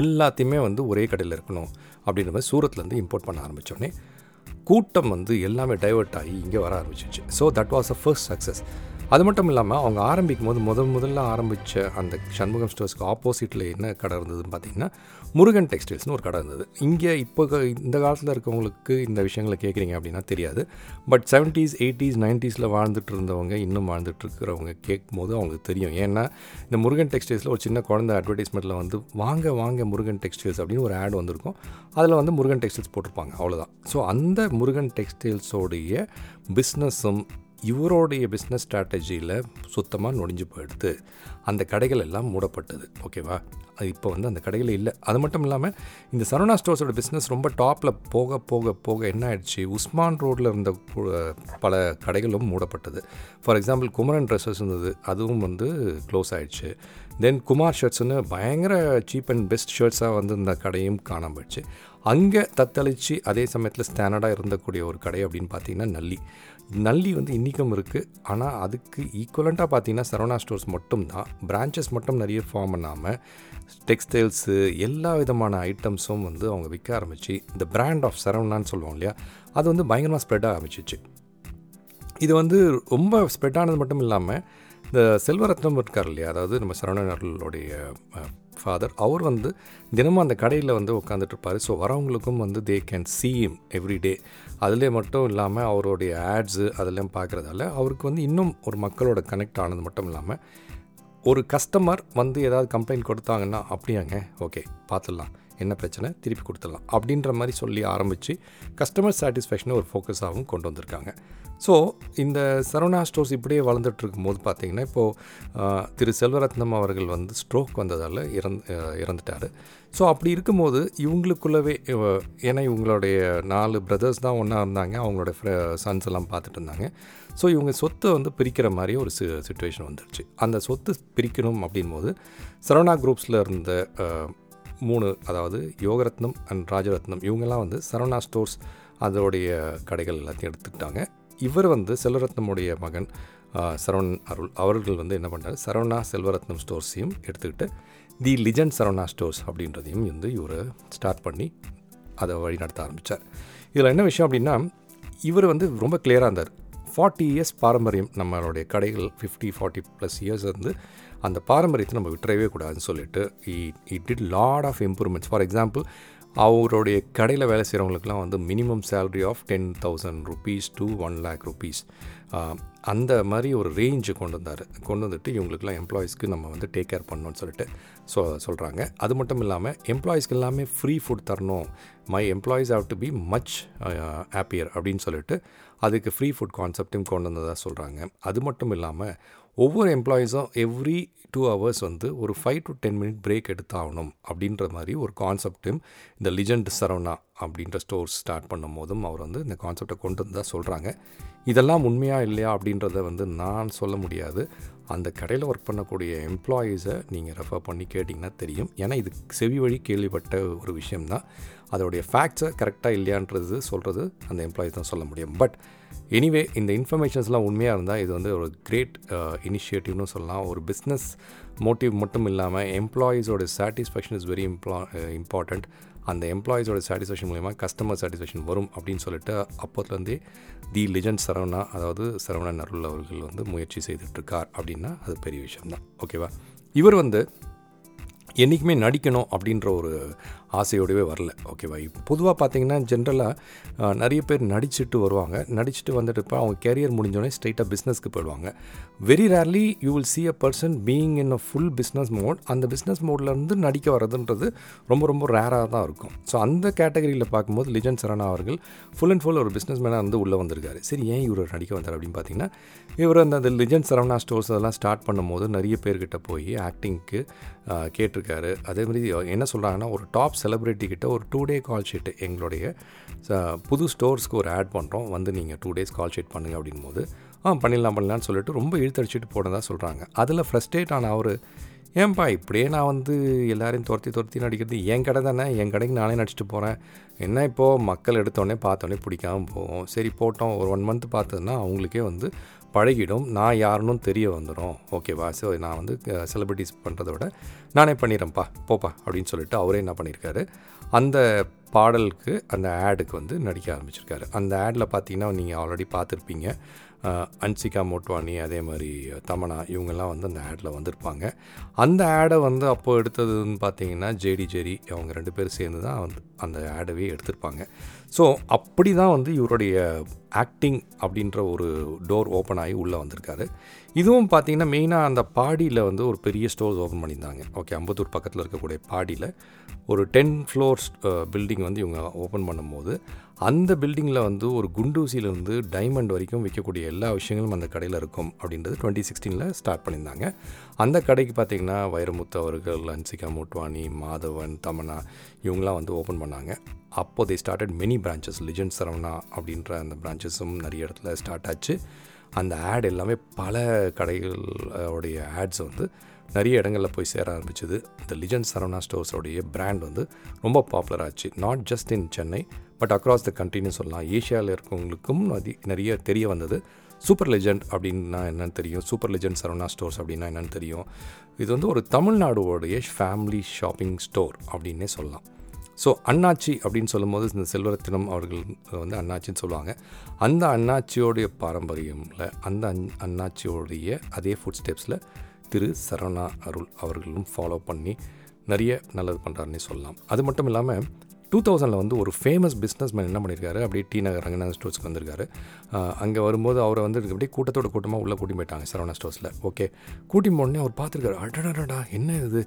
எல்லாத்தையுமே வந்து ஒரே கடையில் இருக்கணும் அப்படின்ற மாதிரி சூரத்லேருந்து இம்போர்ட் பண்ண ஆரம்பித்தோடனே கூட்டம் வந்து எல்லாமே டைவெர்ட் ஆகி இங்கே வர ஆரம்பிச்சிச்சு. So that was a first success அது மட்டும் இல்லாமல் அவங்க ஆரம்பிக்கும் போது முதல் முதல்ல ஆரம்பித்த அந்த சண்முகம் ஸ்டோர்ஸ்க்கு ஆப்போசிட்டில் என்ன கடை இருந்ததுன்னு பார்த்தீங்கன்னா முருகன் டெக்ஸ்டைல்ஸ்னு ஒரு கடை இருந்தது. இங்கே இப்போ இந்த காலத்தில் இருக்கவங்களுக்கு இந்த விஷயங்களை கேட்குறீங்க அப்படின்னா தெரியாது. பட் செவன்ட்டீஸ் எயிட்டிஸ் நைன்ட்டீஸில் வாழ்ந்துட்டு இருந்தவங்க இன்னும் வாழ்ந்துட்டு இருக்கிறவங்க கேட்கும் போது அவங்களுக்கு தெரியும். ஏன்னா இந்த முருகன் டெக்ஸ்டைல்ஸில் ஒரு சின்ன குழந்தை அட்வர்டைஸ்மெண்ட்டில் வந்து வாங்க வாங்க முருகன் டெக்ஸ்டைல்ஸ் அப்படின்னு ஒரு ஆட் வந்திருக்கும். அதில் வந்து முருகன் டெக்ஸ்டைல்ஸ் போட்டிருப்பாங்க அவ்வளோதான் ஸோ அந்த முருகன் டெக்ஸ்டைல்ஸோடைய பிஸ்னஸும் இவருடைய பிஸ்னஸ் ஸ்ட்ராட்டஜியில் சுத்தமாக நொடிஞ்சு போயிடுது. அந்த கடைகள் எல்லாம் மூடப்பட்டது. ஓகேவா அது இப்போ வந்து அந்த கடைகள் இல்லை. அது மட்டும் இல்லாமல் இந்த சரவணா ஸ்டோர்ஸோட பிஸ்னஸ் ரொம்ப டாப்பில் போக போக போக என்ன ஆயிடுச்சு? உஸ்மான் ரோட்டில் இருந்த பல கடைகளும் மூடப்பட்டது. ஃபார் எக்ஸாம்பிள் குமரன் ட்ரெஸ்ஸஸ் இருந்தது. அதுவும் வந்து க்ளோஸ் ஆயிடுச்சு. தென் குமார் ஷர்ட்ஸ்னு பயங்கர சீப் அண்ட் பெஸ்ட் ஷர்ட்ஸாக வந்து இந்த கடையும் காணாமல் போயிடுச்சு. அங்கே தத்தளித்து அதே சமயத்தில் ஸ்டாண்டர்டாக இருந்தக்கூடிய ஒரு கடை அப்படின்னு பார்த்தீங்கன்னா நல்லி நல்லி வந்து இன்றைக்கும் இருக்குது ஆனால் அதுக்கு ஈக்குவலண்ட்டாக பார்த்தீங்கன்னா சரவணா ஸ்டோர்ஸ் மட்டும்தான். பிரான்ச்சஸ் மட்டும் நிறைய ஃபார்ம் பண்ணாமல் டெக்ஸ்டைல்ஸு எல்லா விதமான ஐட்டம்ஸும் வந்து அவங்க விற்க ஆரம்பித்து இந்த பிராண்ட் ஆஃப் சரவணான்னு சொல்லுவோம் இல்லையா அது வந்து பயங்கரமாக ஸ்ப்ரெட் ஆரம்பிச்சிச்சு. இது வந்து ரொம்ப ஸ்ப்ரெட் ஆனது மட்டும் இல்லாமல் இந்த செல்வரத்னம் இருக்கார் இல்லையா அதாவது நம்ம சரவணர்களுடைய ஃபாதர் அவர் வந்து தினமும் அந்த கடையில் வந்து உட்காந்துட்டு இருப்பார். ஸோ வரவங்களுக்கும் வந்து they can see him every day மட்டும் இல்லாமல் அவருடைய ஆட்ஸு அதெல்லாம் பார்க்குறதால அவருக்கு வந்து இன்னும் ஒரு மக்களோட கனெக்ட் ஆனது மட்டும் இல்லாமல் ஒரு கஸ்டமர் வந்து ஏதாவது கம்ப்ளைண்ட் கொடுத்தாங்கன்னா அப்படியாங்க? ஓகே பார்த்துடலாம். என்ன பிரச்சனை? திருப்பி கொடுத்துடலாம். அப்படின்ற மாதிரி சொல்லி ஆரம்பித்து கஸ்டமர் சாட்டிஸ்ஃபேக்ஷனை ஒரு ஃபோக்கஸாகவும் கொண்டு வந்திருக்காங்க. ஸோ இந்த சரவணா ஸ்டோர்ஸ் இப்படியே வளர்ந்துட்டு இருக்கும்போது பார்த்திங்கன்னா இப்போது திரு செல்வரத்னம் அவர்கள் வந்து ஸ்ட்ரோக் வந்ததால் இறந் இறந்துட்டார். ஸோ அப்படி இருக்கும்போது இவங்களுக்குள்ளவே ஏன்னா இவங்களுடைய நாலு பிரதர்ஸ் தான் ஒன்றா இருந்தாங்க. அவங்களோட சன்ஸ் எல்லாம் பார்த்துட்டு இருந்தாங்க. ஸோ இவங்க சொத்தை வந்து பிரிக்கிற மாதிரி ஒரு சு சுச்சுவேஷன் வந்துருச்சு. அந்த சொத்து பிரிக்கணும் அப்படின் போது சரவணா குரூப்ஸில் இருந்த மூணு அதாவது யோகரத்னம் அண்ட் ராஜரத்னம் இவங்கெல்லாம் வந்து சரவணா ஸ்டோர்ஸ் அதோடைய கடைகள் எல்லாத்தையும் எடுத்துக்கிட்டாங்க. இவர் வந்து செல்வரத்னமுடைய மகன் சரவண் அருள். அவர்கள் வந்து என்ன பண்ணார் சரவணா செல்வரத்னம் ஸ்டோர்ஸையும் எடுத்துக்கிட்டு தி லிஜண்ட் சரவணா ஸ்டோர்ஸ் அப்படின்றதையும் வந்து இவர் ஸ்டார்ட் பண்ணி அதை வழி நடத்த ஆரம்பித்தார் இதில் என்ன விஷயம் அப்படின்னா இவர் வந்து ரொம்ப கிளியராக இருந்தார். ஃபார்ட்டி இயர்ஸ் பாரம்பரியம் நம்மளுடைய கடைகள் ஃபிஃப்டி ஃபார்ட்டி ப்ளஸ் இயர்ஸ் வந்து அந்த பாரம்பரியத்தை நம்ம விட்டுறவே கூடாதுன்னு சொல்லிட்டு he did lot of improvements for example அவருடைய கடையில் வேலை செய்கிறவங்களுக்குலாம் வந்து minimum salary of ten thousand rupees to one lakh rupees அந்த மாதிரி ஒரு ரேஞ்சு கொண்டு வந்தார். கொண்டு வந்துட்டு இவங்களுக்குலாம் எம்ப்ளாயீஸ்க்கு நம்ம வந்து டேக் கேர் பண்ணணும்னு சொல்லிட்டு சொ சொல்கிறாங்க அது மட்டும் இல்லாமல் எம்ப்ளாயீஸ்க்கு எல்லாமே ஃப்ரீ ஃபுட் தரணும். My employees have to be much happier அப்படின்னு சொல்லிட்டு அதுக்கு ஃப்ரீ ஃபுட் கான்செப்டையும் கொண்டு வந்ததாக சொல்கிறாங்க அது மட்டும் இல்லாமல் ஒவ்வொரு எம்ப்ளாயீஸும் எவ்ரி டூ ஹவர்ஸ் வந்து ஒரு five to ten minute break எடுத்தாகணும் அப்படின்ற மாதிரி ஒரு கான்செப்ட்டும் இந்த லிஜெண்ட் சரவணா அப்படின்ற ஸ்டோர்ஸ் ஸ்டார்ட் பண்ணும் போதும் அவர் வந்து இந்த கான்செப்டை கொண்டு வந்ததாக சொல்கிறாங்க இதெல்லாம் உண்மையா இல்லையா அப்படின்றத வந்து நான் சொல்ல முடியாது. அந்த கடையில் ஒர்க் பண்ணக்கூடிய எம்ப்ளாயீஸை நீங்கள் ரெஃபர் பண்ணி கேட்டிங்கன்னா தெரியும். ஏன்னா இது செவி வழி கேள்விப்பட்ட ஒரு விஷயம்தான். அதோடைய ஃபேக்ட்ஸை கரெக்டாக இல்லையான்றது சொல்கிறது அந்த எம்ப்ளாயீஸ் தான் சொல்ல முடியும். பட் எனிவே இந்த இன்ஃபர்மேஷன்ஸ்லாம் உண்மையாக இருந்தால் இது வந்து ஒரு கிரேட் இனிஷியேட்டிவ்னு uh, சொல்லலாம். ஒரு பிஸ்னஸ் மோட்டிவ் மட்டும் இல்லாமல் எம்ப்ளாயீஸோட சாட்டிஸ்ஃபேக்ஷன் இஸ் வெரி இம்ப்ளா இம்பார்ட்டண்ட் அந்த எம்ப்ளாயீஸோட சாட்டிஸ்ஃபேக்ஷன் மூலயமா கஸ்டமர் சாட்டிஸ்ஃபேக்ஷன் வரும் அப்படின்னு சொல்லிட்டு அப்போத்துலேருந்தே தி லிஜெண்ட் சரவணா அதாவது சரவணன் அருள் அவர்கள் வந்து முயற்சி செய்துட்ருக்கார் அப்படின்னா அது பெரிய விஷயம்தான். ஓகேவா இவர் வந்து என்றைக்குமே நடிக்கணும் அப்படின்ற ஒரு ஆசையோடவே வரல. ஓகேவா இப்போ பொதுவாக பார்த்தீங்கன்னா ஜென்ரலாக நிறைய பேர் நடிச்சுட்டு வருவாங்க. நடிச்சுட்டு வந்துட்டு இப்போ அவங்க கேரியர் முடிஞ்சோடனே ஸ்ட்ரைட்டாக பிஸ்னஸ்க்கு போயிடுவாங்க. Very rarely you will see a person being in a full business mode அந்த பிஸ்னஸ் மோட்லேருந்து நடிக்க வர்றதுன்றது ரொம்ப ரொம்ப ரேராக தான் இருக்கும். ஸோ அந்த கேட்டகரியில் பார்க்கும்போது லிஜன் சரணா அவர்கள் ஃபுல் அண்ட் ஃபுல் ஒரு பிஸ்னஸ் மேனாக வந்து உள்ளே வந்திருக்காரு. சரி ஏன் இவர் நடிக்க வந்தார் அப்படின்னு பார்த்தீங்கன்னா இவர் அந்த அந்த லிஜன் சரவணா ஸ்டோர்ஸ் அதெல்லாம் ஸ்டார்ட் பண்ணும்போது நிறைய பேர்கிட்ட போய் ஆக்டிங்க்கு கேட்டிருக்காரு. அதே மாதிரி என்ன சொல்கிறாங்கன்னா ஒரு டாப் செலிப்ரிட்டி கிட்ட ஒரு டூ டே கால் ஷீட்டு எங்களுடைய புது ஸ்டோர்ஸ்க்கு ஒரு ஆட் பண்ணுறோம் வந்து நீங்கள் டூ டேஸ் கால் ஷீட் பண்ணுங்க அப்படின் போது ஆ பண்ணிடலாம் பண்ணலாம்னு சொல்லிட்டு ரொம்ப இழுத்தடிச்சிட்டு போனதாக சொல்கிறாங்க அதில் ஃப்ரஸ்ட்ரேட் ஆன அவர் ஏன்பா இப்படியே நான் வந்து எல்லாரையும் துரத்தி துரத்தி நடிக்கிறது? என் கடை தானே என் கடைக்கு நானே நடிச்சிட்டு போகிறேன் என்ன இப்போது மக்கள் எடுத்தோடனே பார்த்தோன்னே பிடிக்காமல் போவோம் சரி போட்டோம். ஒரு ஒன் மந்த் பார்த்ததுன்னா அவங்களுக்கே வந்து பழகிடும். நான் யாருன்னு தெரிய வந்துடும் ஓகேவா ஸோ நான் வந்து செலிப்ரிட்டிஸ் பண்ணுறத விட நானே பண்ணிடுறேன்ப்பா போப்பா அப்படின்னு சொல்லிட்டு அவரே என்ன பண்ணியிருக்காரு அந்த பாடலுக்கு அந்த ஆடுக்கு வந்து நடிக்க ஆரம்பிச்சிருக்காரு. அந்த ஆடில் பார்த்தீங்கன்னா நீங்கள் ஆல்ரெடி பார்த்துருப்பீங்க அன்சிகா மோட்வானி அதே மாதிரி தமனா இவங்கெல்லாம் வந்து அந்த ஆடில் வந்திருப்பாங்க. அந்த ஆடை வந்து அப்போது எடுத்ததுன்னு பார்த்தீங்கன்னா ஜேடி ஜெரி அவங்க ரெண்டு பேரும் சேர்ந்து தான் வந்து அந்த ஆடவே எடுத்திருப்பாங்க. ஸோ அப்படி தான் வந்து இவருடைய ஆக்டிங் அப்படின்ற ஒரு டோர் ஓப்பன் ஆகி உள்ளே வந்திருக்காரு. இதுவும் பார்த்தீங்கன்னா மெயினாக அந்த பாடியில் வந்து ஒரு பெரிய ஸ்டோர்ஸ் ஓப்பன் பண்ணியிருந்தாங்க. ஓகே அம்பத்தூர் பக்கத்தில் இருக்கக்கூடிய பாடியில் ஒரு டென் ஃப்ளோர்ஸ் பில்டிங் வந்து இவங்க ஓப்பன் பண்ணும்போது அந்த பில்டிங்கில் வந்து ஒரு குண்டூசியிலேருந்து டைமண்ட் வரைக்கும் விற்கக்கூடிய எல்லா விஷயங்களும் அந்த கடையில் இருக்கும் அப்படின்றது டுவெண்ட்டி சிக்ஸ்டீனில் ஸ்டார்ட் பண்ணியிருந்தாங்க. அந்த கடைக்கு பார்த்திங்கன்னா வைரமுத்து அவர்கள் அன்சிகா மோட்வானி மாதவன் தமனா இவங்களாம் வந்து ஓப்பன் பண்ணாங்க. அப்போ they started many branches legend Saravana அப்படின்ற அந்த பிரான்ச்சஸும் நிறைய இடத்துல ஸ்டார்ட் ஆச்சு. அந்த ஆட் எல்லாமே பல கடைகளுடைய ஆட்ஸ் வந்து நிறைய இடங்களில் போய் சேர ஆரம்பிச்சது. இந்த லிஜெண்ட் சரவணா ஸ்டோர்ஸோடைய பிராண்ட் வந்து ரொம்ப பாப்புலர் ஆச்சு. Not just in Chennai but across the கண்ட்ரின்னு சொல்லலாம். ஏஷியாவில் இருக்கவங்களுக்கும் அது நிறைய தெரிய வந்தது. சூப்பர் லெஜெண்ட் அப்படின்னா என்னென்னு தெரியும். சூப்பர் லெஜெண்ட் சரவணா ஸ்டோர்ஸ் அப்படின்னா என்னென்னு தெரியும். இது வந்து ஒரு தமிழ்நாடுவோடைய ஃபேமிலி ஷாப்பிங் ஸ்டோர் அப்படின்னே சொல்லலாம். ஸோ அண்ணாச்சி அப்படின்னு சொல்லும்போது இந்த செல்வரத்தினம் அவர்கள் வந்து அண்ணாச்சின்னு சொல்லுவாங்க. அந்த அண்ணாச்சியோடைய பாரம்பரியமில் அந்த அந் அண்ணாச்சியோடைய அதே ஃபுட் ஸ்டெப்ஸில் திரு சரவணா அருள் அவர்களும் ஃபாலோ பண்ணி நிறைய நல்லது பண்ணுறாருன்னே சொல்லலாம். அது மட்டும் இல்லாமல் டூ தௌசண்டில் வந்து ஒரு ஃபேமஸ் பிஸ்னஸ் மேன் என்ன பண்ணியிருக்காரு அப்படியே டி நகர் ரங்கநாதன் ஸ்டோர்ஸ்க்கு வந்திருக்காரு. அங்கே வரும்போது அவரை வந்து அப்படியே கூட்டத்தோட கூட்டமாக உள்ளே கூட்டி போயிட்டாங்க சரவணா ஸ்டோர்ஸில் ஓகே கூட்டி போனே அவர் பார்த்துருக்காரு அடடாடா என்ன இது?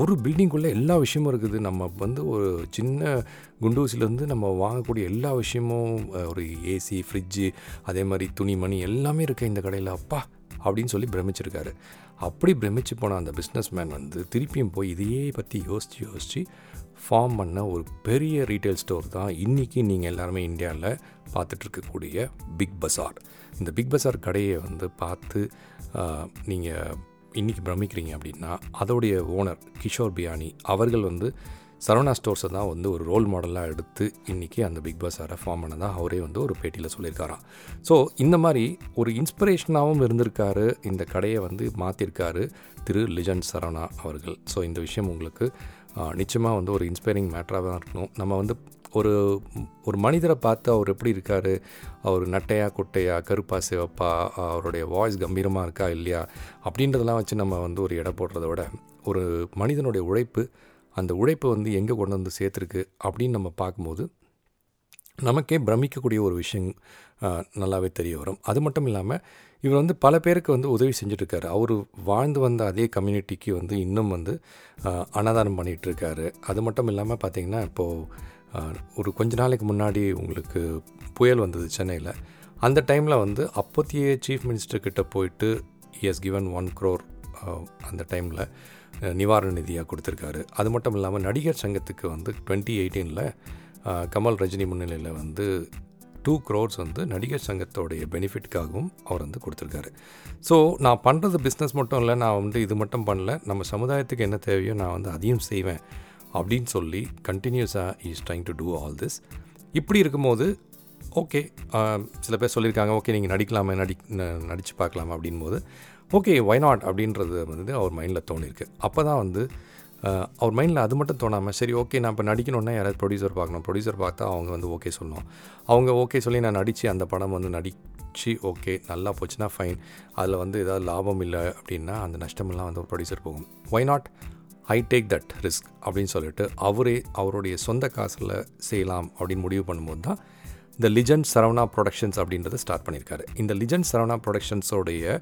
ஒரு பில்டிங்குள்ளே எல்லா விஷயமும் இருக்குது. நம்ம வந்து ஒரு சின்ன குண்டூசிலேருந்து நம்ம வாங்கக்கூடிய எல்லா விஷயமும் ஒரு ஏசி ஃப்ரிட்ஜு அதே மாதிரி துணிமணி எல்லாமே இருக்குது இந்த கடையில்? அப்பா! அப்படின்னு சொல்லி பிரமிச்சிருக்காரு. அப்படி பிரமிச்சு போன அந்த பிஸ்னஸ் மேன் வந்து திருப்பியும் போய் இதையே பற்றி யோசித்து யோசித்து ஃபார்ம் பண்ண ஒரு பெரிய ரீட்டைல் ஸ்டோர் தான் இன்றைக்கி நீங்கள் எல்லாருமே இந்தியாவில் பார்த்துட்ருக்கக்கூடிய பிக் பஸார் இந்த பிக் பஸார் கடையை வந்து பார்த்து நீங்கள் இன்றைக்கி பிரமிக்கிறீங்க அப்படின்னா அதோடைய ஓனர் கிஷோர் பியானி அவர்கள் வந்து சரவணா ஸ்டோர்ஸை தான் வந்து ஒரு ரோல் மாடலாக எடுத்து இன்றைக்கி அந்த பிக் பஸாரை ஃபார்ம் பண்ணதாக அவரே வந்து ஒரு பேட்டியில் சொல்லியிருக்காராம். ஸோ இந்த மாதிரி ஒரு இன்ஸ்பிரேஷனாகவும் இருந்திருக்காரு. இந்த கடையை வந்து மாற்றிருக்காரு திரு லிஜன் சரவணா அவர்கள். ஸோ இந்த விஷயம் உங்களுக்கு நிச்சயமாக வந்து ஒரு இன்ஸ்பைரிங் மேட்டராக தான் இருக்கணும். நம்ம வந்து ஒரு ஒரு மனிதரை பார்த்து அவர் எப்படி இருக்கார்? அவர் நட்டையா குட்டையா கருப்பா சிவப்பா அவருடைய வாய்ஸ் கம்பீரமாக இருக்கா இல்லையா? அப்படின்றதெல்லாம் வச்சு நம்ம வந்து ஒரு எடை போடுறத விட ஒரு மனிதனுடைய உழைப்பு அந்த உழைப்பை வந்து எங்கே கொண்டு வந்து சேர்த்துருக்கு அப்படின்னு நம்ம பார்க்கும்போது நமக்கே பிரமிக்கக்கூடிய ஒரு விஷயம் நல்லாவே தெரிய வரும். அது மட்டும் இல்லாமல் இவர் வந்து பல பேருக்கு வந்து உதவி செஞ்சுட்ருக்காரு. அவர் வாழ்ந்து வந்த அதே கம்யூனிட்டிக்கு வந்து இன்னும் வந்து அன்னதானம் பண்ணிகிட்ருக்காரு அது மட்டும் இல்லாமல் பார்த்திங்கன்னா இப்போது ஒரு கொஞ்ச நாளைக்கு முன்னாடி உங்களுக்கு புயல் வந்தது சென்னையில். அந்த டைமில் வந்து அப்போத்திய சீஃப் மினிஸ்டர்கிட்ட போயிட்டு எஸ் கிவன் ஒன் க்ரோர் அந்த டைமில் நிவாரண நிதியாக கொடுத்துருக்காரு. அது மட்டும் இல்லாமல் நடிகர் சங்கத்துக்கு வந்து டுவெண்ட்டி எயிட்டீனில் கமல் ரஜினி முன்னிலையில் வந்து டூ க்ரோர்ஸ் வந்து நடிகர் சங்கத்தோடைய பெனிஃபிட்காகவும் அவர் வந்து கொடுத்துருக்காரு. ஸோ நான் பண்ணுறது பிஸ்னஸ் மட்டும் இல்லை நான் வந்து இது மட்டும் பண்ணல நம்ம சமுதாயத்துக்கு என்ன தேவையோ நான் வந்து அதையும் செய்வேன் அப்படின்னு சொல்லி கண்டினியூஸாக is trying to do all this இப்படி இருக்கும்போது ஓகே சில பேர் சொல்லியிருக்காங்க ஓகே நீங்கள் நடிக்கலாமே நடி நடித்து பார்க்கலாமா அப்படின் போது ஓகே ஒய் நாட் அப்படின்றது வந்து அவர் மைண்டில் தோணியிருக்கு. அப்போ தான் வந்து அவர் மைண்டில் அது மட்டும் தோணாமல் சரி ஓகே நான் இப்போ நடிக்கணும்னா யாராவது ப்ரொடியூசர் பார்க்கணும். ப்ரொடியூசர் பார்த்தா அவங்க வந்து ஓகே சொல்லணும். அவங்க ஓகே சொல்லி நான் நடித்து அந்த படம் வந்து நடித்து ஓகே நல்லா போச்சுன்னா ஃபைன் அதில் வந்து ஏதாவது லாபம் இல்லை அப்படின்னா அந்த நஷ்டமெல்லாம் வந்து ஒரு ப்ரொடியூசர் போகும். Why not I take that risk அப்படின்னு சொல்லிட்டு அவரே அவருடைய சொந்த காசில் செய்யலாம் அப்படின்னு முடிவு பண்ணும்போது தான் இந்த லிஜெண்ட் சரவணா ப்ரொடக்ஷன்ஸ் அப்படின்றத ஸ்டார்ட் பண்ணியிருக்காரு. இந்த லிஜெண்ட் சரவணா ப்ரொடக்ஷன்ஸோடைய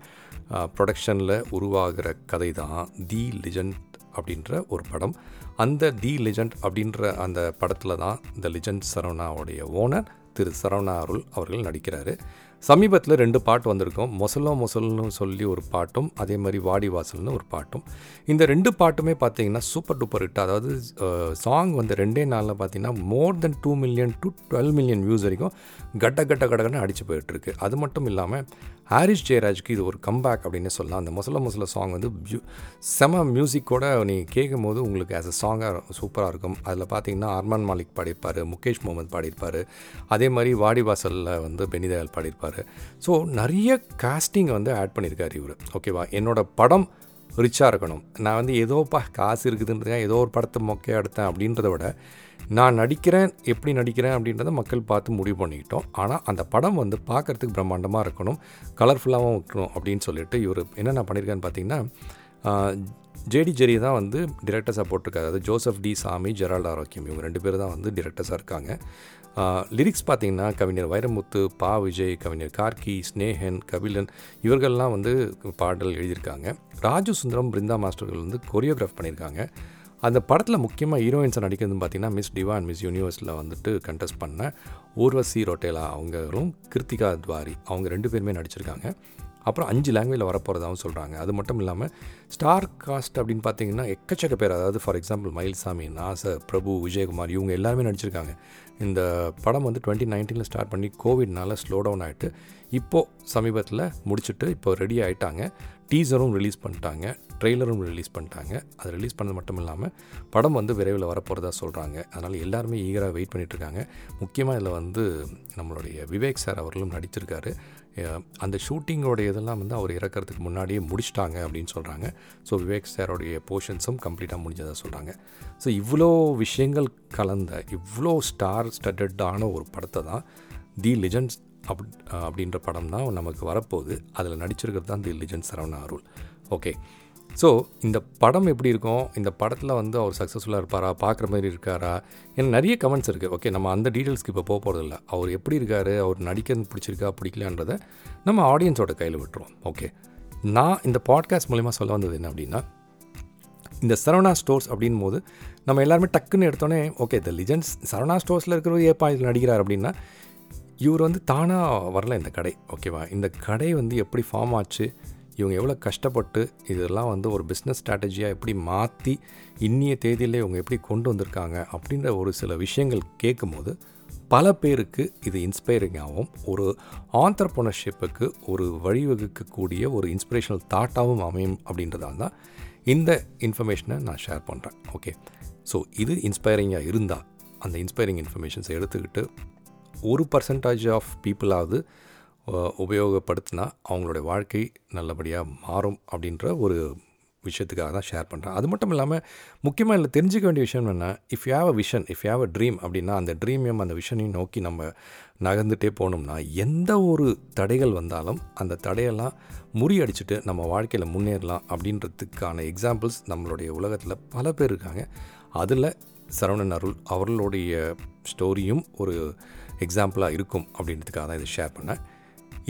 ப்ரொடக்ஷனில் உருவாகிற கதை தான் தி லிஜெண்ட் அப்படின்ற ஒரு படம். அந்த தி லெஜண்ட் அப்படின்ற அந்த படத்தில் தான் இந்த லெஜண்ட் சரவணாவுடைய ஓனர் திரு சரவணா அருள் அவர்கள் நடிக்கிறாரு. சமீபத்தில் ரெண்டு பாட்டு வந்திருக்கும். மொசலோ மொசல்னு சொல்லி ஒரு பாட்டும் அதே மாதிரி வாடி வாசல்னு ஒரு பாட்டும். இந்த ரெண்டு பாட்டுமே பார்த்தீங்கன்னா சூப்பர் டூப்பர் ஹிட் அதாவது சாங் வந்து ரெண்டே நாளில் பார்த்தீங்கன்னா more than two million to twelve million views வரைக்கும் கட்ட கட்ட கடகன்னு அடிச்சு போயிட்டுருக்கு. அது மட்டும் இல்லாமல் ஹாரிஸ் ஜெயராஜ்க்கு இது ஒரு கம்பேக் அப்படின்னு சொல்லலாம். அந்த மொசல மொசல சாங் வந்து பியூ செம மியூசிக்கோட நீ கேட்கும் போது உங்களுக்கு ஆஸ் அ சாங்காக சூப்பராக இருக்கும். அதில் பார்த்தீங்கன்னா அர்மான் மாலிக் பாடியிருப்பார் முகேஷ் முகமது பாடியிருப்பார். அதே மாதிரி வாடிவாசலில் வந்து பெனிதயால் பாடியிருப்பார். ஸோ நிறைய காஸ்டிங் வந்து ஆட் பண்ணியிருக்காரு இவர். ஓகேவா என்னோட படம் ரிச்சாக இருக்கணும். நான் வந்து ஏதோப்பா காசு இருக்குதுன்றதுக்காக ஏதோ ஒரு படத்தை மொக்கையாக எடுத்தேன் அப்படின்றத விட நான் நடிக்கிறேன் எப்படி நடிக்கிறேன் அப்படின்றத மக்கள் பார்த்து முடிவு பண்ணிக்கிட்டோம். ஆனால் அந்த படம் வந்து பார்க்குறதுக்கு பிரம்மாண்டமாக இருக்கணும் கலர்ஃபுல்லாகவும் இருக்கணும் அப்படின்னு சொல்லிட்டு இவர் என்னென்ன பண்ணியிருக்கான்னு பார்த்தீங்கன்னா ஜேடி ஜெரி தான் வந்து டிரெக்டர்ஸாக போட்டிருக்காரு. அதாவது ஜோசப் டி சாமி ஜெரால்ட் ஆரோக்கியம் இவங்க ரெண்டு பேர் தான் வந்து டிரெக்டர்ஸாக இருக்காங்க. லிரிக்ஸ் பார்த்திங்கன்னா கவிஞர் வைரமுத்து பா விஜய் கவிஞர் கார்கி ஸ்னேகன் கபிலன் இவர்கள்லாம் வந்து பாடல் எழுதியிருக்காங்க. ராஜு சுந்தரம் பிருந்தா மாஸ்டர்கள் வந்து கொரியோகிராஃப் பண்ணியிருக்காங்க. அந்த படத்தில் முக்கியமாக ஹீரோயின்ஸை நடிக்கிறதுன்னு பார்த்தீங்கன்னா மிஸ் டிவான் மிஸ் யூனிவர்ஸில் வந்துட்டு கண்டெஸ்ட் பண்ண ஊர்வசி ரோட்டேலா அவங்களும் கிருத்திகா துவாரி அவங்க ரெண்டு பேருமே நடிச்சிருக்காங்க. அப்புறம் அஞ்சு லாங்குவேஜில் வரப்போகிறதாகவும் சொல்கிறாங்க அது மட்டும் இல்லாமல் ஸ்டார் காஸ்ட் அப்படின்னு பார்த்தீங்கன்னா எக்கச்சக்க பேர் அதாவது ஃபார் எக்ஸாம்பிள் மயில்சாமி நாசர் பிரபு விஜயகுமார் இவங்க எல்லாருமே நடிச்சிருக்காங்க. இந்த படம் வந்து டுவெண்ட்டி நைன்டீனில் ஸ்டார்ட் பண்ணி கோவிட்னால ஸ்லோ டவுன் ஆகிட்டு இப்போது சமீபத்தில் முடிச்சுட்டு இப்போ ரெடி ஆகிட்டாங்க டீசரும் ரிலீஸ் பண்ணிட்டாங்க ட்ரெய்லரும் ரிலீஸ் பண்ணிட்டாங்க. அது ரிலீஸ் பண்ணது மட்டும் இல்லாமல் படம் வந்து விரைவில் வரப்போகிறதா சொல்கிறாங்க அதனால் எல்லாருமே ஈகராக வெயிட் பண்ணிகிட்ருக்காங்க முக்கியமாக இதில் வந்து நம்மளுடைய விவேக் சார் அவர்களும் நடிச்சிருக்காரு. அந்த ஷூட்டிங்கோடைய இதெல்லாம் வந்து அவர் இறக்கிறதுக்கு முன்னாடியே முடிச்சிட்டாங்க அப்படின்னு சொல்கிறாங்க ஸோ விவேக் சாரோடைய போர்ஷன்ஸும் கம்ப்ளீட்டாக முடிஞ்சதாக சொல்கிறாங்க ஸோ இவ்வளோ விஷயங்கள் கலந்த இவ்வளோ ஸ்டார் ஸ்டட்டடான ஒரு படத்தை தான் தி லிஜெண்ட்ஸ் அப் அப்படின்ற படம் தான் நமக்கு வரப்போகுது. அதில் நடிச்சிருக்கிறது தான் the legend Saravana Arul. Okay so இந்த படம் எப்படி இருக்கும்? இந்த படத்தில் வந்து அவர் சக்ஸஸ்ஃபுல்லாக இருப்பாரா? பார்க்குற மாதிரி இருக்காரா? ஏன்னா நிறைய கமெண்ட்ஸ் இருக்குது ஓகே நம்ம அந்த டீட்டெயில்ஸ்க்கு இப்போ போக போகிறதில்ல அவர் எப்படி இருக்கார்? அவர் நடிக்கிறது பிடிச்சிருக்கா? பிடிக்கலான்றதை நம்ம ஆடியன்ஸோட கையில் விட்டுருவோம். ஓகே நான் இந்த பாட்காஸ்ட் மூலிமா சொல்ல வந்தது என்ன அப்படின்னா இந்த சரவணா ஸ்டோர்ஸ் அப்படின் போது நம்ம எல்லாருமே டக்குன்னு எடுத்தோன்னே ஓகே த லிஜெண்ட்ஸ் சரவணா ஸ்டோர்ஸில் இருக்கிறவர் ஏப்பா இதில் நடிக்கிறார் அப்படின்னா இவர் வந்து தானாக வரல இந்த கடை. ஓகேவா இந்த கடை வந்து எப்படி ஃபார்ம் ஆச்சு? இவங்க எவ்வளோ கஷ்டப்பட்டு இதெல்லாம் வந்து ஒரு பிஸ்னஸ் ஸ்ட்ராட்டஜியாக எப்படி மாற்றி இன்னிய தேதியில் இவங்க எப்படி கொண்டு வந்திருக்காங்க அப்படின்ற ஒரு சில விஷயங்கள் கேட்கும்போது பல பேருக்கு இது இன்ஸ்பைரிங்காகவும் ஒரு ஆண்டர்ப்ரனர்ஷிப்புக்கு ஒரு வழிவகுக்கக்கூடிய ஒரு இன்ஸ்பிரேஷனல் தாட்டாகவும் அமையும் அப்படின்றதால் தான் இந்த இன்ஃபர்மேஷனை நான் ஷேர் பண்ணுறேன் ஓகே ஸோ இது இன்ஸ்பைரிங்காக இருந்தால் அந்த இன்ஸ்பைரிங் இன்ஃபர்மேஷன்ஸை எடுத்துக்கிட்டு ஒரு பர்சன்டேஜ் ஆஃப் பீப்புளாவது உபயோகப்படுத்தினா அவங்களுடைய வாழ்க்கை நல்லபடியாக மாறும் அப்படின்ற ஒரு விஷயத்துக்காக தான் ஷேர் பண்ணுறேன் அது மட்டும் இல்லாமல் முக்கியமாக இல்லை தெரிஞ்சிக்க வேண்டிய விஷயம் என்ன if you have a vision if you have a dream அப்படின்னா அந்த ட்ரீமையும் அந்த விஷனையும் நோக்கி நம்ம நகர்ந்துட்டே போனோம்னா எந்த ஒரு தடைகள் வந்தாலும் அந்த தடையெல்லாம் முறியடிச்சுட்டு நம்ம வாழ்க்கையில் முன்னேறலாம் அப்படின்றதுக்கான எக்ஸாம்பிள்ஸ் நம்மளுடைய உலகத்தில் பல பேர் இருக்காங்க. அதில் சரவணன் அருள் அவர்களுடைய ஸ்டோரியும் ஒரு எக்ஸாம்பிளாக இருக்கும் அப்படின்றதுக்காக தான் இதை ஷேர் பண்ணேன்.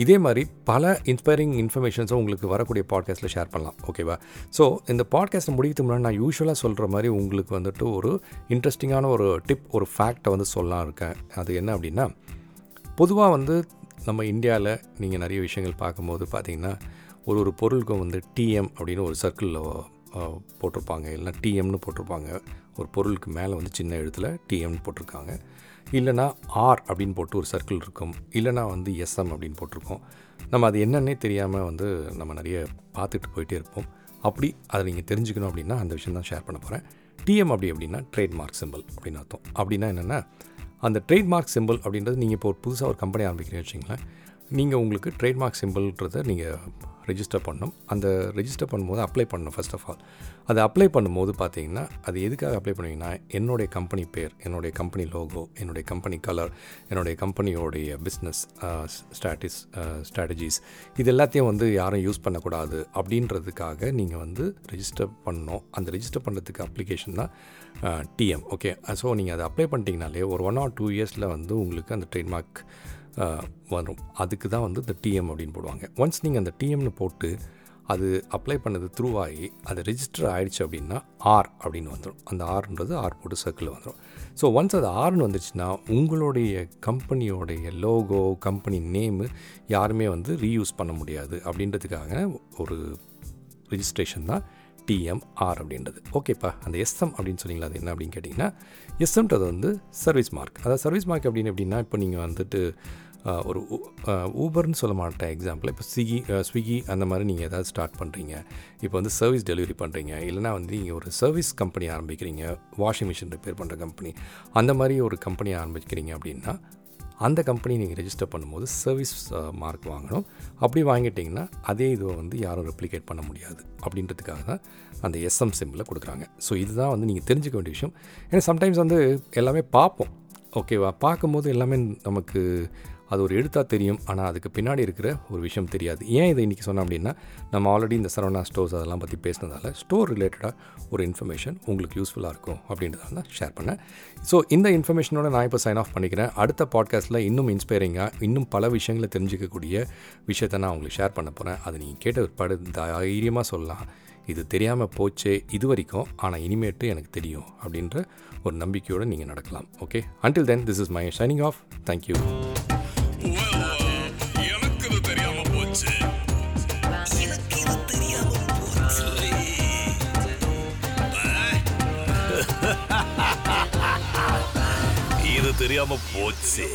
இதே மாதிரி பல இன்ஸ்பைரிங் இன்ஃபர்மேஷன்ஸும் உங்களுக்கு வரக்கூடிய பாட்காஸ்ட்டில் ஷேர் பண்ணலாம். ஓகேவா ஸோ இந்த பாட்காஸ்ட்டை முடிக்கிறதுக்கு முன்னாடி நான் யூஸ்வலாக சொல்கிற மாதிரி உங்களுக்கு வந்துட்டு ஒரு இன்ட்ரெஸ்டிங்கான ஒரு டிப் ஒரு ஃபேக்டை வந்து சொல்லலாம் இருக்கேன். அது என்ன அப்படின்னா பொதுவாக வந்து நம்ம இந்தியாவில் நீங்கள் நிறைய விஷயங்கள் பார்க்கும்போது பார்த்தீங்கன்னா ஒரு ஒரு பொருளுக்கும் வந்து டிஎம் அப்படின்னு ஒரு சர்க்கிளில் போட்டிருப்பாங்க. இல்லைனா டிஎம்னு போட்டிருப்பாங்க. ஒரு பொருளுக்கு மேலே வந்து சின்ன எழுத்தில் டிஎம்னு போட்டிருக்காங்க. இல்லைனா ஆர் அப்படின்னு போட்டு ஒரு சர்க்கிள் இருக்கும். இல்லைனா வந்து எஸ்எம் அப்படின்னு போட்டிருக்கோம். நம்ம அது என்னன்னே தெரியாமல் வந்து நம்ம நிறைய பார்த்துட்டு போயிட்டே இருப்போம். அப்படி அதை நீங்கள் தெரிஞ்சுக்கணும் அப்படின்னா அந்த விஷயம் தான் ஷேர் பண்ண போகிறேன் டிஎம் அப்படி அப்படின்னா ட்ரேட்மார்க் சிம்பிள் அப்படின்னு அர்த்தம். அப்படின்னா என்னென்னா அந்த ட்ரேட்மார்க் சிம்பிள் அப்படின்றது நீங்கள் இப்போ ஒரு புதுசாக ஒரு கம்பெனி ஆரம்பிக்கிறீங்க வச்சிங்களேன் நீங்கள் உங்களுக்கு ட்ரேட்மார்க் சிம்பிள்ன்றதை நீங்கள் ரெஜிஸ்டர் பண்ணணும் அந்த ரெஜிஸ்டர் பண்ணும்போது அப்ளை பண்ணணும் ஃபர்ஸ்ட் ஆஃப் ஆல் அதை அப்ளை பண்ணும்போது பார்த்தீங்கன்னா அது எதுக்காக அப்ளை பண்ணுவீங்கன்னா என்னுடைய கம்பெனி பேர் என்னுடைய கம்பெனி லோகோ என்னுடைய கம்பெனி கலர் என்னுடைய கம்பெனியோடைய பிஸ்னஸ் ஸ்ட்ராட்டிஸ் ஸ்ட்ராட்டஜிஸ் இது எல்லாத்தையும் வந்து யாரும் யூஸ் பண்ணக்கூடாது அப்படின்றதுக்காக நீங்கள் வந்து ரெஜிஸ்டர் பண்ணணும். அந்த ரெஜிஸ்டர் பண்ணுறதுக்கு அப்ளிகேஷன் தான் டிஎம் ஓகே ஸோ நீங்கள் அதை அப்ளை பண்ணிட்டீங்கனாலே ஒரு ஒன் ஆர் டூ இயர்ஸில் வந்து உங்களுக்கு அந்த ட்ரேட்மார்க் வரும். அதுக்கு தான் வந்து இந்த டிஎம் அப்படின்னு போடுவாங்க. ஒன்ஸ் நீங்கள் அந்த டிஎம்னு போட்டு அது அப்ளை பண்ணது த்ரூவாகி அது ரிஜிஸ்டர் ஆகிடுச்சு அப்படின்னா ஆர் அப்படின்னு வந்துடும் அந்த ஆர்ன்றது ஆர் போட்டு சர்க்கிளில் வந்துடும் ஸோ ஒன்ஸ் அது ஆர்னு வந்துச்சுன்னா உங்களுடைய கம்பெனியோடைய லோகோ கம்பெனி நேமு யாருமே வந்து ரீயூஸ் பண்ண முடியாது. அப்படின்றதுக்காக ஒரு ரிஜிஸ்ட்ரேஷன் தான் டிஎம்ஆர் அப்படின்றது. ஓகேப்பா அந்த எஸ்எம் அப்படின்னு சொன்னீங்களா அது என்ன அப்படின்னு கேட்டிங்கன்னா எஸ்எம்ன்றது வந்து சர்வீஸ் மார்க் அதாவது சர்வீஸ் மார்க் அப்படின்னு எப்படின்னா இப்போ நீங்கள் வந்துட்டு ஒரு ஊபர்னு சொல்ல மாட்டேன் எக்ஸாம்பிள் இப்போ ஸ்விக்கி ஸ்விக்கி அந்த மாதிரி நீங்கள் ஏதாவது ஸ்டார்ட் பண்ணுறீங்க இப்போ வந்து சர்வீஸ் டெலிவரி பண்ணுறீங்க இல்லைனா வந்து நீங்கள் ஒரு சர்வீஸ் கம்பெனி ஆரம்பிக்கிறீங்க. வாஷிங் மிஷின் ரிப்பேர் பண்ணுற கம்பெனி அந்த மாதிரி ஒரு கம்பெனி ஆரம்பிக்கிறீங்க அப்படின்னா அந்த கம்பெனி நீங்கள் ரெஜிஸ்டர் பண்ணும்போது சர்வீஸ் மார்க் வாங்கணும். அப்படி வாங்கிட்டிங்கன்னா அதே இதுவை வந்து யாரும் ரெப்ளிகேட் பண்ண முடியாது. அப்படின்றதுக்காக தான் அந்த எஸ்எம் சிம்மில் கொடுக்குறாங்க. ஸோ இதுதான் வந்து நீங்கள் தெரிஞ்சுக்க வேண்டிய விஷயம். ஏன்னா சம்டைம்ஸ் வந்து எல்லாமே பார்ப்போம். ஓகேவா பார்க்கும்போது எல்லாமே நமக்கு அது ஒரு எழுத்தாக தெரியும் ஆனால் அதுக்கு பின்னாடி இருக்கிற ஒரு விஷயம் தெரியாது. ஏன் இதை இன்றைக்கி சொன்னோம் அப்படின்னா நம்ம ஆல்ரெடி இந்த சரவணா ஸ்டோர்ஸ் அதெல்லாம் பற்றி பேசினதால ஸ்டோர் ரிலேட்டடாக ஒரு இன்ஃபர்மேஷன் உங்களுக்கு யூஸ்ஃபுல்லாக இருக்கும் அப்படின்றதால தான் ஷேர் பண்ணேன். ஸோ இந்த இன்ஃபர்மேஷனோட நான் இப்போ சைன் ஆஃப் பண்ணிக்கிறேன். அடுத்த பாட்காஸ்ட்டில் இன்னும் இன்ஸ்பைரிங்காக இன்னும் பல விஷயங்களை தெரிஞ்சுக்கக்கூடிய விஷயத்தை நான் உங்களுக்கு ஷேர் பண்ண போகிறேன் அதை நீங்கள் கேட்ட பிற்பாடு தைரியமாக சொல்லலாம். இது தெரியாமல் போச்சே இது வரைக்கும் ஆனால் இனிமேட்டு எனக்கு தெரியும் அப்படின்ற ஒரு நம்பிக்கையோடு நீங்கள் நடக்கலாம். Okay until then this is my signing off thank you இது தெரியாம போச்சு